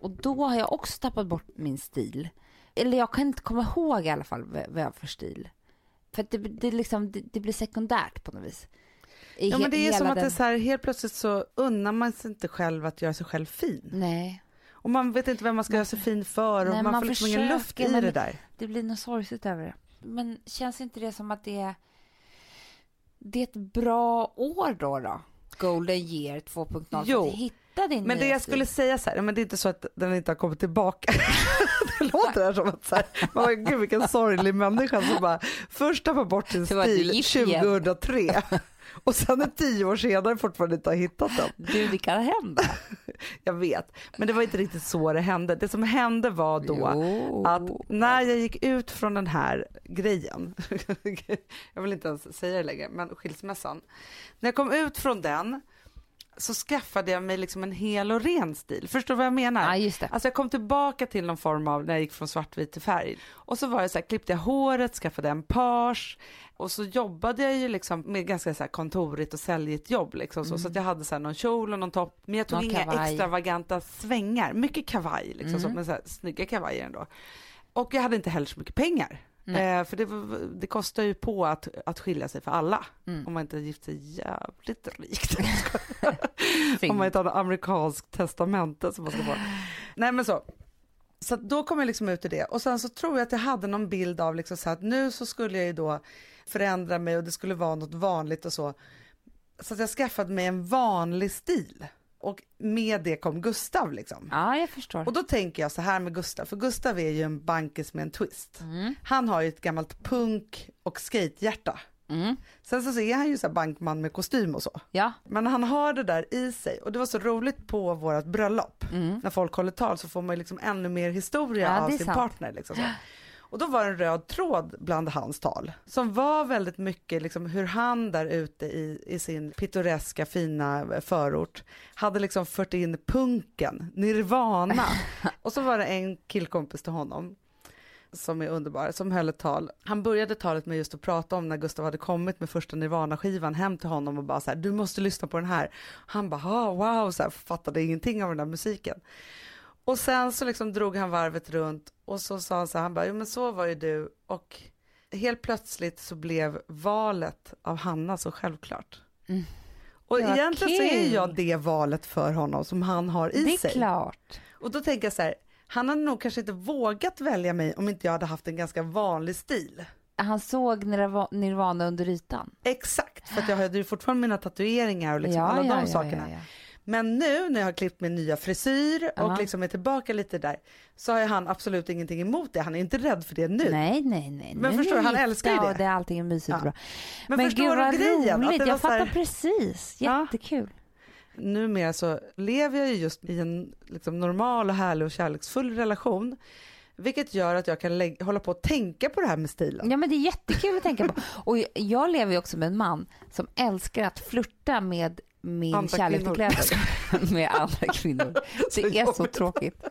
Och då har jag också tappat bort min stil. Eller jag kan inte komma ihåg i alla fall vad jag har för stil. För att det, det, liksom, det, det blir sekundärt på något vis. I Ja men det är som att den- det är så här, helt plötsligt så unnar man sig inte själv att göra sig själv fin. Nej, Och man vet inte vem man ska göra sig fin för och Nej, man, man får liksom ingen luft i men- det där. det blir något sorgligt över det. Men känns inte det som att det är, det är ett bra år då? då? Golden year 2.0 Jo, att hitta din Men det jag skulle säga så här, men det är inte så att den inte har kommit tillbaka. det låter här som att så här, man bara, gud vilken sorglig människa som bara först tappar bort sin stil gick igen. 2003 och sen är tio år senare fortfarande inte har hittat den. Du, det kan hända. Jag vet, men det var inte riktigt så det hände. Det som hände var då Jo. att när jag gick ut från den här grejen, jag vill inte ens säga det längre, men skilsmässan. När jag kom ut från den så skaffade jag mig liksom en hel och ren stil. Förstår du vad jag menar? Ja, just det. Alltså jag kom tillbaka till någon form av när jag gick från svartvit till färg. Och så var det så här, klippte jag håret, skaffade en page och så jobbade jag ju liksom med ganska så här kontorigt och säljigt jobb liksom så, så att jag hade så här någon kjol och någon topp. Men jag tog Mm. Någon inga kavaj. extravaganta svängar, mycket kavaj liksom så, Mm. men så här, snygga kavajer ändå. Och jag hade inte heller så mycket pengar. Eh, för det, det kostar ju på att, att skilja sig för alla. Mm. Om man inte gift sig jävligt rikt. Om man inte har något amerikanskt testamente som man ska få. Nej men så. Så då kom jag liksom ut i det och sen så tror jag att jag hade någon bild av liksom så att nu så skulle jag ju då förändra mig och det skulle vara något vanligt och så. Så att jag skaffade mig en vanlig stil och med det kom Gustav liksom. Ja, jag förstår. Och då tänker jag så här med Gustav, för Gustav är ju en bankis med en twist. Mm. Han har ju ett gammalt punk och skatehjärta. Mm. Sen så är han ju så bankman med kostym och så. Ja. Men han har det där i sig och det var så roligt på vårt bröllop. Mm. När folk håller tal så får man ju liksom ännu mer historia Ja, av sin sant. partner. Liksom så. Och då var det en röd tråd bland hans tal som var väldigt mycket liksom hur han där ute i, i sin pittoreska fina förort hade liksom fört in punken, nirvana. och så var det en killkompis till honom som är underbar, som höll ett tal. Han började talet med just att prata om när Gustav hade kommit med första Nirvana-skivan hem till honom och bara så här, du måste lyssna på den här. Han bara, wow, så här, fattade ingenting av den där musiken. Och sen så liksom drog han varvet runt och så sa han så här, han bara, jo men så var ju du och helt plötsligt så blev valet av Hanna så självklart. Mm. Och Ja, egentligen så är kul. jag det valet för honom som han har i Det är sig. klart. Och då tänker jag så här, han hade nog kanske inte vågat välja mig om inte jag hade haft en ganska vanlig stil. Han såg Nirva- Nirvana under ytan. Exakt, för jag hade ju fortfarande mina tatueringar och liksom alla de sakerna. ja, ja. Men nu när jag har klippt min nya frisyr och Ja. liksom är tillbaka lite där så har han absolut ingenting emot det. Han är inte rädd för det nu. Nej, nej, nej. Men Nu förstår du, han älskar ju det. Och det är allting är mysigt Ja. bra. Men, Men, förstår gud du vad grejen? Roligt. Jag så här- fattar precis. Ja. Jättekul. numera så lever jag ju just i en liksom normal och härlig och kärleksfull relation. Vilket gör att jag kan lägga, hålla på och tänka på det här med stilen. Ja men det är jättekul att tänka på. Och jag lever ju också med en man som älskar att flirta med min Andra kärlek till kvinnor. kläder. med andra kvinnor. Det är så tråkigt.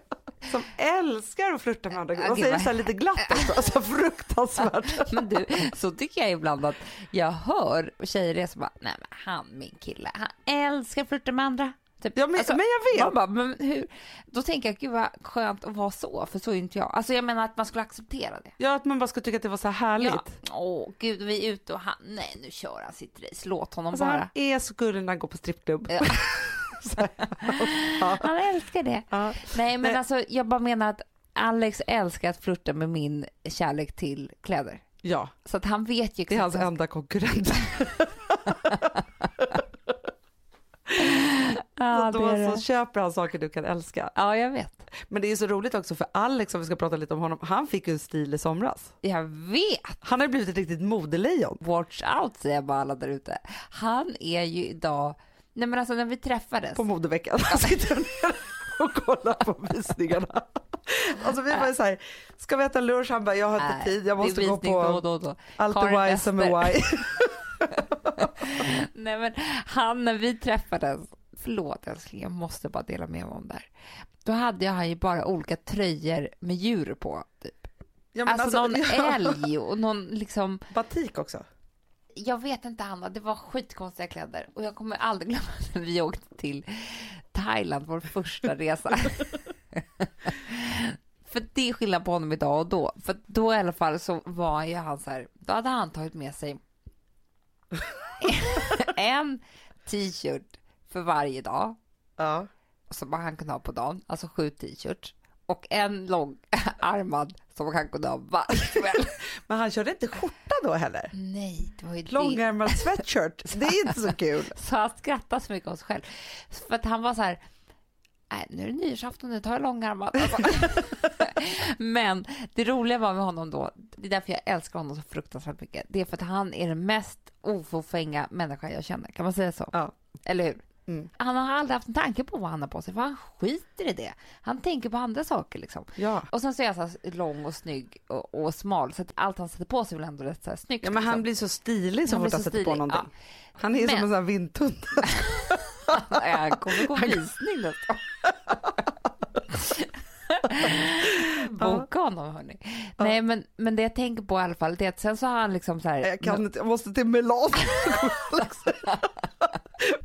som älskar att flirta med andra killar och säger så här lite glatt också, alltså fruktansvärt. Men du, så tycker jag ibland att jag hör tjejer som bara, nej men han min kille, han älskar att flirta med andra. Typ. Ja, men, men jag vet. Man bara, men hur? Då tänker jag, gud vad skönt att vara så, för så är inte jag. Alltså jag menar att man skulle acceptera det. Ja, att man bara ska tycka att det var så här härligt. Ja. Åh gud, vi är ute och han, nej nu kör han sitt race, låt honom Alltså, han bara. är så gullig när han går på strippklubb. Ja. Han älskar det. Ja. Nej men Nej. alltså jag bara menar att Alex älskar att flirta med min kärlek till kläder. ja, Så att han vet ju det är hans enda konkurrent. Ja, så då det. så köper han saker du kan älska. ja, jag vet. Men det är så roligt också för Alex, om vi ska prata lite om honom, han fick ju en stil i somras. Jag vet. Han har blivit ett riktigt modelejon. Watch out säger jag bara alla där ute. Han är ju idag, nej men alltså när vi träffades. på modeveckan. Han sitter ner och kollar på visningarna. Alltså vi var ju så här, ska vi äta lunch? Han bara, jag har inte Nej, tid, jag måste gå då på då och då. allt är why som är why. Nej men han när vi träffades, förlåt älskling jag måste bara dela med mig om det här. Då hade jag ju bara olika tröjor med djur på. Typ. Ja, men alltså, någon ja, älg och någon liksom, Batik också. jag vet inte Hanna, det var skitkonstiga kläder och jag kommer aldrig glömma när vi åkte till Thailand, vår första resa. För det är skillnad på honom idag och då. För då i alla fall så var ju han så här, då hade han tagit med sig en t-shirt för varje dag Ja. som han kunde ha på dagen, alltså sju t-shirts och en lång armad som han kunde ha varje kväll. Men han körde inte skjorta då heller. Nej, det var ju det. Långärmad sweatshirt, det är inte så kul. Så han skrattade så mycket åt sig själv. För att han var så här, nej nu är det nyårsafton, nu tar jag långärmat. Alltså. Men det roliga var med honom då, det är därför jag älskar honom så fruktansvärt mycket. Det är för att han är den mest oförfänga människa jag känner, kan man säga så? Ja. Eller hur? Mm. Han har aldrig haft en tanke på vad han har på sig, för han skiter i det. Han tänker på andra saker liksom. Ja. Och sen så är jag så lång och snygg och, och smal, så att allt han sätter på sig väl ändå rätt så här snyggt. ja, men han liksom. blir så stilig så Han fort blir han sätter på någonting. ja. Han är som Men- en sån här vindtunna. Han kommer gå visning nästa Boka honom hörni. Nej men, men det jag tänker på i alla fall det är att sen så har han liksom så här. Jag kan inte, jag måste till Milano.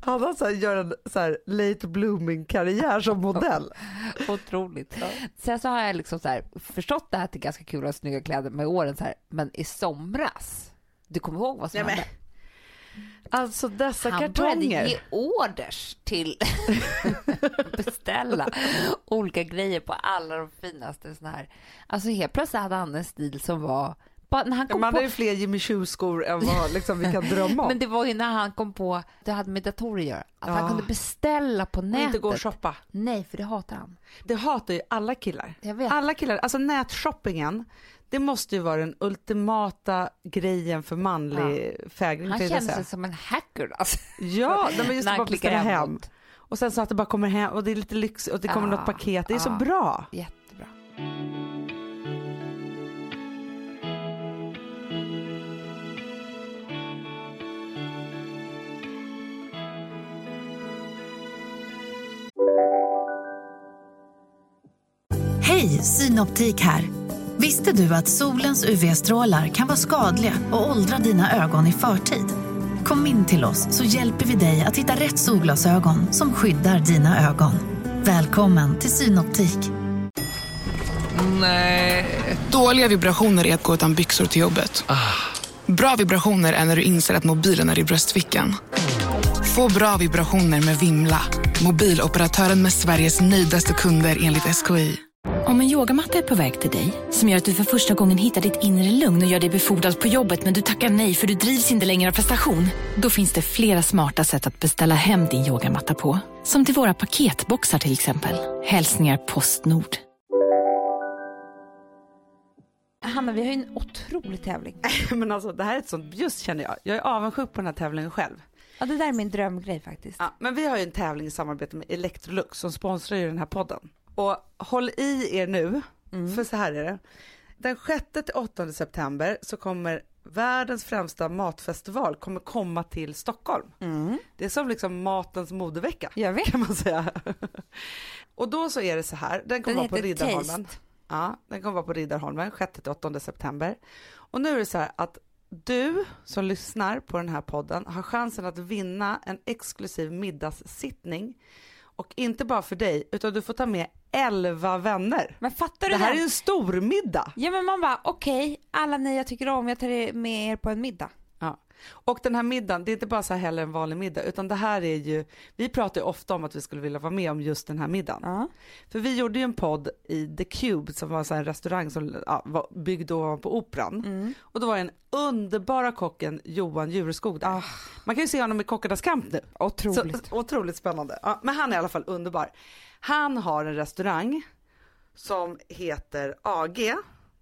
Han har så här, gör en så här late blooming karriär som modell. Otroligt. Sen så har jag liksom så här förstått det här till ganska kul ha snygga kläder med åren så här. Men i somras, du kommer ihåg vad som Nej, men hände? Alltså dessa Han började kartonger. ge orders till beställa olika grejer på alla de finaste såna här. Alltså helt plötsligt hade han en stil som var bara när han kom Man på har ju fler Jimmy Choo-skor än vad liksom vi kan drömma om. Men det var ju när han kom på, det hade med datorer att göra, att Ja. han kunde beställa på Och nätet. inte gå och shoppa. Nej, för det hatar han. Det hatar ju alla killar. Jag vet. Alla killar, alltså nätshoppingen, det måste ju vara den ultimata grejen för manlig fägring. Han kände sig som en hacker alltså. Ja, nej, men just bara klickar beställa hem. Och sen så att det bara kommer hem och det är lite lyx och det kommer Ja, något paket. Det är så ja. bra. Jättebra. Hej, Synoptik här. Visste du att solens UV-strålar kan vara skadliga och åldra dina ögon i förtid? Kom in till oss så hjälper vi dig att hitta rätt solglasögon som skyddar dina ögon. Välkommen till Synoptik. Dåliga vibrationer är att gå utan byxor till jobbet. Bra vibrationer är när du inser att mobilen är i bröstfickan. Få bra vibrationer med Vimla. Mobiloperatören med Sveriges nöjdaste kunder enligt SKI. Om en yogamatta är på väg till dig, som gör att du för första gången hittar ditt inre lugn och gör dig befordrad på jobbet men du tackar nej för du drivs inte längre av prestation. Då finns det flera smarta sätt att beställa hem din yogamatta på. Som till våra paketboxar till exempel. Hälsningar Postnord. Hanna, vi har ju en otrolig tävling. Men alltså det här är ett sånt bjuss känner jag. Jag är avundsjuk på den här tävlingen själv. Ja, det där är min drömgrej faktiskt. Ja, men vi har ju en tävling i samarbete med Electrolux som sponsrar ju den här podden. Och håll i er nu, för så här är det. Den 6-8 september så kommer världens främsta matfestival kommer komma till Stockholm. Det är som liksom matens modevecka kan man säga. Och då så är det så här, den kommer Den vara på Riddarholmen. Taste. Ja, den kommer vara på Riddarholmen 6-8 september. Och nu är det så här att du som lyssnar på den här podden har chansen att vinna en exklusiv middagssittning. Och inte bara för dig, utan du får ta med 11 vänner. Men fattar du Det här det? är en stor middag. Ja men man bara okej, alla ni jag tycker om, jag tar med er på en middag. Och den här middagen, det är inte bara så här heller en vanlig middag, utan det här är ju, vi pratar ju ofta om att vi skulle vilja vara med om just den här middagen. Ja. För vi gjorde ju en podd i The Cube som var så en restaurang som ja, var byggd ovanpå Operan. Mm. Och då var den underbara kocken Johan Jureskog där. Ah. Man kan ju se honom i Kockarnas kamp nu. Otroligt. Så, otroligt spännande. Ja, men han är i alla fall underbar. Han har en restaurang som heter AG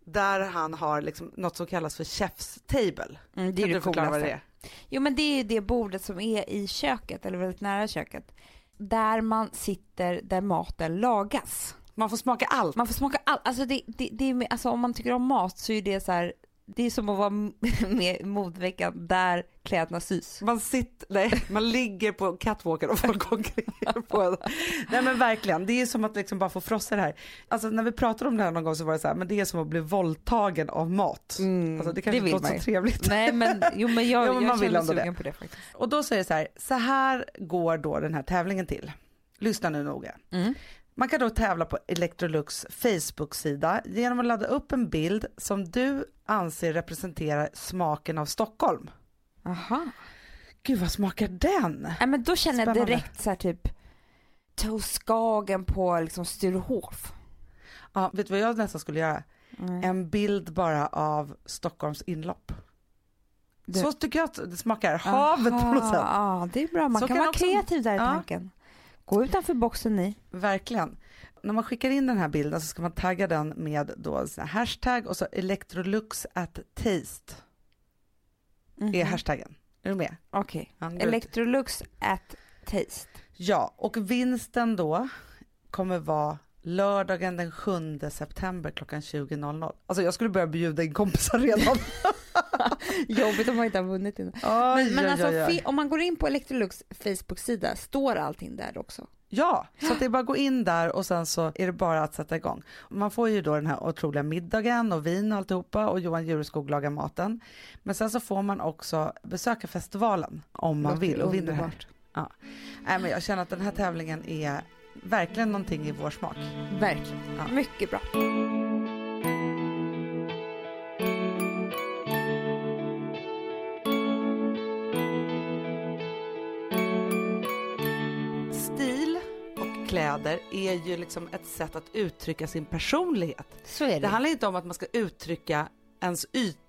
där han har liksom något som kallas för Chef's Table. Mm, det är kan det du förklara vad det är? Jo men det är ju det bordet som är i köket, eller väldigt nära köket. Där man sitter där maten lagas. Man får smaka allt. Man får smaka allt. Alltså, det, det, det alltså om man tycker om mat så är det så här, det är som att vara med i modeveckan där kläderna sys. Man sitter, nej, man ligger på catwalken och folk konkurrerar på en. Nej men verkligen, det är som att liksom bara få frossa det här. Alltså när vi pratade om det här någon gång så var det så här, men det är som att bli våldtagen av mat. alltså, det kanske det inte låter man så trevligt. Nej men, jo men jag, Jo, men jag känner det. sugen på det faktiskt. Och då säger det så här, så här går då den här tävlingen till. Lyssna nu noga. Mm. Man kan då tävla på Electrolux Facebook-sida genom att ladda upp en bild som du anser representerar smaken av Stockholm. Aha. Gud vad smakar den? Nej men då känner jag Spännande. direkt så här typ Toastskagen på liksom Sturehof. Ja, vet du vad jag nästan skulle göra? En bild bara av Stockholms inlopp. Det- Så tycker jag att det smakar. Havet på något sätt. Ja, det är bra. Man Så kan kan vara också- kreativ där i Ja. tanken. Gå utanför boxen ni. Verkligen. När man skickar in den här bilden så ska man tagga den med då en hashtag och så Electrolux at taste är hashtaggen. Är du med? Okej. Nu- Electrolux at taste. Ja, och vinsten då kommer vara lördagen den 7 september klockan 20.00. Alltså jag skulle börja bjuda in kompisar redan. Jobbigt om man inte har vunnit innan. Oj, Men, men oj, alltså oj. fi- om man går in på Electrolux Facebook-sida, står allting där också? Ja, så det är bara att gå in där och sen så är det bara att sätta igång. Man får ju då den här otroliga middagen och vin och alltihopa och Johan Jureskog lagar maten. Men sen så får man också besöka festivalen om man vill och vinner här. Ja. Nej, men jag känner att den här tävlingen är verkligen någonting i vår smak. Verkligen. Ja. Mycket bra. Stil och kläder är ju liksom ett sätt att uttrycka sin personlighet. Så är det. Det handlar inte om att man ska uttrycka ens yta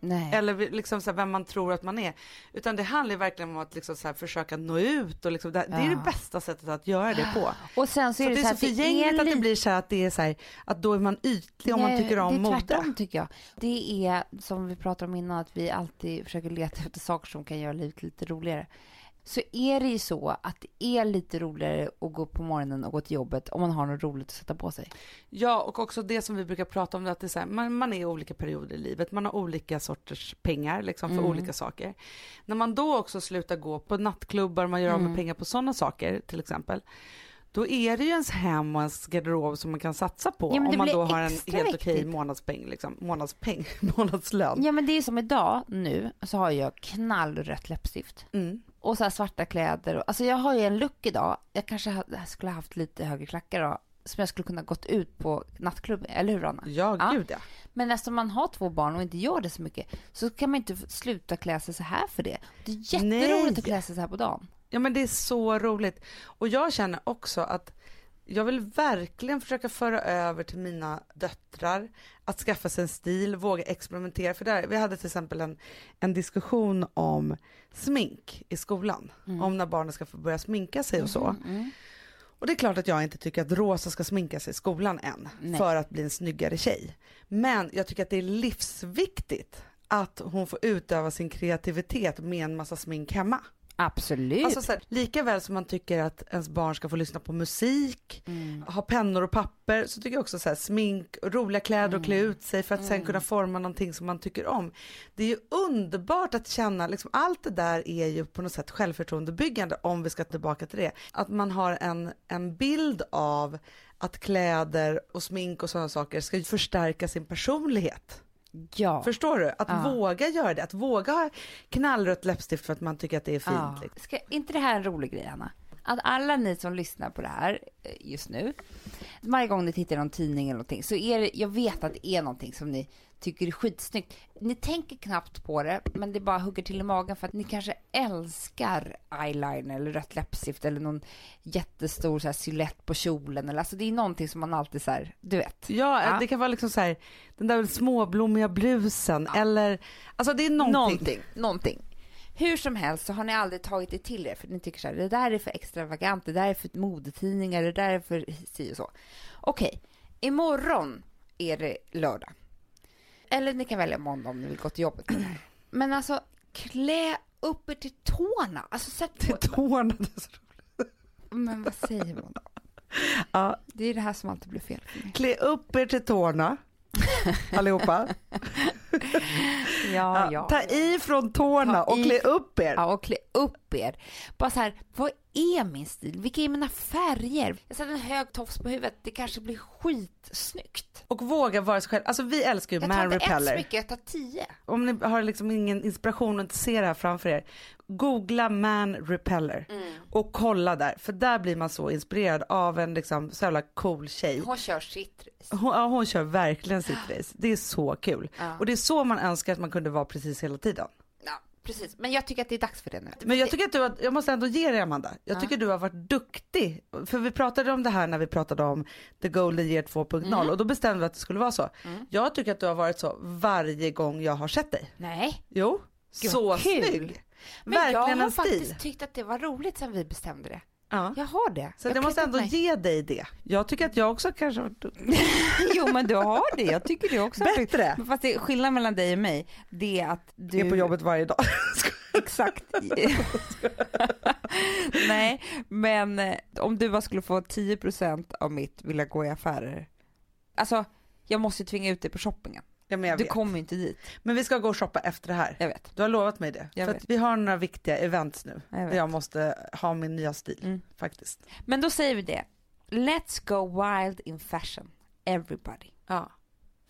Nej. eller liksom så här vem man tror att man är. Utan det handlar verkligen om att liksom så här försöka nå ut och liksom det, det är Ja. det bästa sättet att göra det på. Och sen så, Så är det, så så att det förgängligt att det blir så här att det är så här att då är man ytlig om man tycker om det är mode. tvärtom tycker jag. Det är som vi pratade om innan att vi alltid försöker leta efter saker som kan göra livet lite roligare. Så är det ju så att det är lite roligare att gå upp på morgonen och gå till jobbet om man har något roligt att sätta på sig. Ja, och också det som vi brukar prata om, att det är här, man, man är i olika perioder i livet, man har olika sorters pengar liksom, för Mm. olika saker. När man då också slutar gå på nattklubbar, man gör av med Mm. pengar på sådana saker till exempel, då är det ju ens hem och ens garderob som man kan satsa på Ja, om man då har en helt okej viktigt. månadspeng, liksom, månadspeng, månadslön. Ja men det är som idag nu så har jag knallrött läppstift. Mm. Och så här svarta kläder. Och, alltså jag har ju en look idag. Jag kanske ha, jag skulle ha haft lite högre klackar då. Som jag skulle kunna gått ut på nattklubb. Eller hur Anna? Ja, Ja. gud ja. Men eftersom man har två barn och inte gör det så mycket så kan man inte sluta klä sig så här för det. Det är jätteroligt Nej. att klä sig så här på dagen. Ja men det är så roligt. Och jag känner också att jag vill verkligen försöka föra över till mina döttrar att skaffa sig en stil, våga experimentera. För där, vi hade till exempel en, en diskussion om smink i skolan. Om när barnen ska få börja sminka sig och så. Och det är klart att jag inte tycker att Rosa ska sminka sig i skolan än Nej. för att bli en snyggare tjej. Men jag tycker att det är livsviktigt att hon får utöva sin kreativitet med en massa smink hemma. Absolut. Alltså så här, lika väl som man tycker att ens barn ska få lyssna på musik, ha pennor och papper, så tycker jag också så här, smink, roliga kläder och klä ut sig för att sen kunna forma någonting som man tycker om. Det är ju underbart att känna, liksom, allt det där är ju på något sätt självförtroendebyggande om vi ska tillbaka till det. Att man har en, en bild av att kläder och smink och sådana saker ska ju förstärka sin personlighet. Ja. Förstår du? Att Ja. våga göra det, att våga ha knallrött läppstift för att man tycker att det är fint. Ja. Liksom. Ska inte det här en rolig grej, Anna? Att alla ni som lyssnar på det här eh, just nu, varje gång ni tittar i någon tidning eller någonting, så är det, jag vet att det är någonting som ni tycker är skitsnyggt. Ni tänker knappt på det, men det bara hugger till i magen för att ni kanske älskar eyeliner eller rött läppstift eller någon jättestor så här silhuett på kjolen. Eller, alltså det är någonting som man alltid så här, du vet. Ja, Ja. det kan vara liksom så här, den där småblommiga blusen eller, alltså det är någonting. Någonting. Någonting. Hur som helst så har ni aldrig tagit det till er för ni tycker så här, det där är för extravagant, det där är för modetidningar, det där är för si och så. Okej, imorgon är det lördag. Eller ni kan välja måndag om ni vill gå till jobbet. Men alltså, klä upp er till tårna. Alltså sätt på... Tårna, det är så roligt. Men vad säger man då? Ja, Det är det här som alltid blir fel för mig. klä upp er till tårna, allihopa. Ja, Ja, ta i från tårna Ta och i- klä upp er. Ja, och klä upp er. Bara så här, vad är min stil? Vilka är mina färger? Jag sätter en hög tofs på huvudet, det kanske blir skitsnyggt. Och våga vara sig själv. Alltså vi älskar ju Jag tar Man inte ett Repeller. smycke, jag tar tio. Om ni har liksom ingen inspiration och inte ser det här framför er, googla Man Repeller Mm. och kolla där, för där blir man så inspirerad av en liksom så jävla cool tjej. Hon kör sitt race. Hon, ja, hon kör verkligen sitt race. Det är så kul. Ja. Och det är så man önskar att man kunde vara precis hela tiden. Ja, precis. Men jag tycker att det är dags för det nu. Men jag tycker att du har, jag måste ändå ge dig Amanda, jag tycker du har varit duktig. För vi pratade om det här när vi pratade om the golden year 2.0 Mm. och då bestämde vi att det skulle vara så. Jag tycker att du har varit så varje gång jag har sett dig. Nej, Jo, Gud, så kul. snygg. Men jag Verkligen har en stil. faktiskt tyckt att det var roligt sen vi bestämde det. Ja. Jag har det. Så jag, har måste ändå mig. ge dig det. Jag tycker att jag också kanske har. Jo, men du har det. Jag tycker det också. Bättre. Men Fast det, skillnaden mellan dig och mig, det är att du... är på jobbet varje dag. Exakt. Nej, men eh, om du bara skulle få 10% av mitt vilja gå i affärer. Alltså, jag måste ju tvinga ut dig på shoppingen. Ja, men, jag Du vet. kommer inte dit. men vi ska gå och shoppa efter det här. Jag vet. Du har lovat mig det. Jag för vi har några viktiga events nu. Jag jag måste ha min nya stil Mm. faktiskt. Men då säger vi det. Let's go wild in fashion. Everybody. Ja,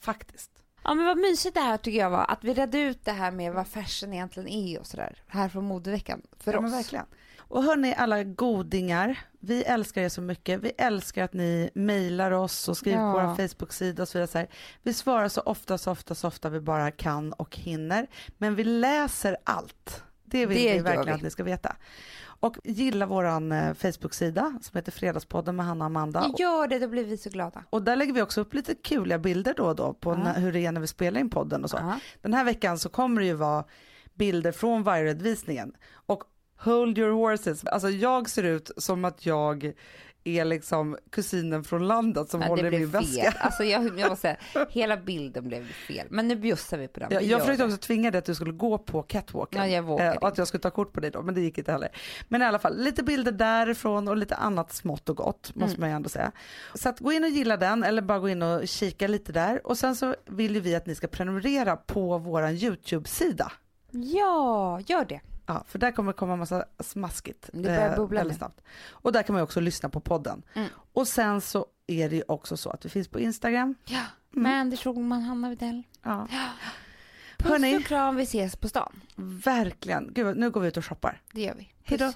faktiskt. Ja men vad mysigt det här tycker jag var, att vi redde ut det här med vad fashion egentligen är och sådär, här från modeveckan, för ja, oss. Men verkligen. Och hörni alla godingar, vi älskar er så mycket. Vi älskar att ni mejlar oss och skriver Ja. på vår Facebook-sida och så vidare. Så här. Vi svarar så ofta, så ofta, så ofta vi bara kan och hinner. Men vi läser allt. Det vill Det vi verkligen vi. att ni ska veta. Och gilla våran eh, Facebook-sida som heter Fredagspodden med Hanna och Amanda. Gör det, då blir vi så glada. Och där lägger vi också upp lite kuliga bilder då och då på Ja. när, hur det är när vi spelar in podden och så. Ja. Den här veckan så kommer det ju vara bilder från vargredovisningen. Och hold your horses, alltså jag ser ut som att jag är liksom kusinen från landet som Men håller i min fel. väska. Alltså jag, jag måste säga, hela bilden blev fel. Men nu bjussar vi på den. Jag, Vi jag försökte också tvinga dig att du skulle gå på catwalken. Ja, Eh, och att jag skulle ta kort på dig då, men det gick inte heller. Men i alla fall, lite bilder därifrån och lite annat smått och gott, måste Mm. man ju ändå säga. Så att gå in och gilla den, eller bara gå in och kika lite där. Och sen så vill ju vi att ni ska prenumerera på våran YouTube-sida. Ja, gör det. Ja, för där kommer det komma massa smaskigt. Det börjar eh, bubbla väldigt snabbt. Och där kan man ju också lyssna på podden. Mm. Och sen så är det ju också så att vi finns på Instagram. Ja. Mandy Schulman, Hanna Widell. Ja. Puss Hörni. och kram, vi ses på stan. Verkligen. Gud, nu går vi ut och shoppar. Det gör vi. Puss, hej.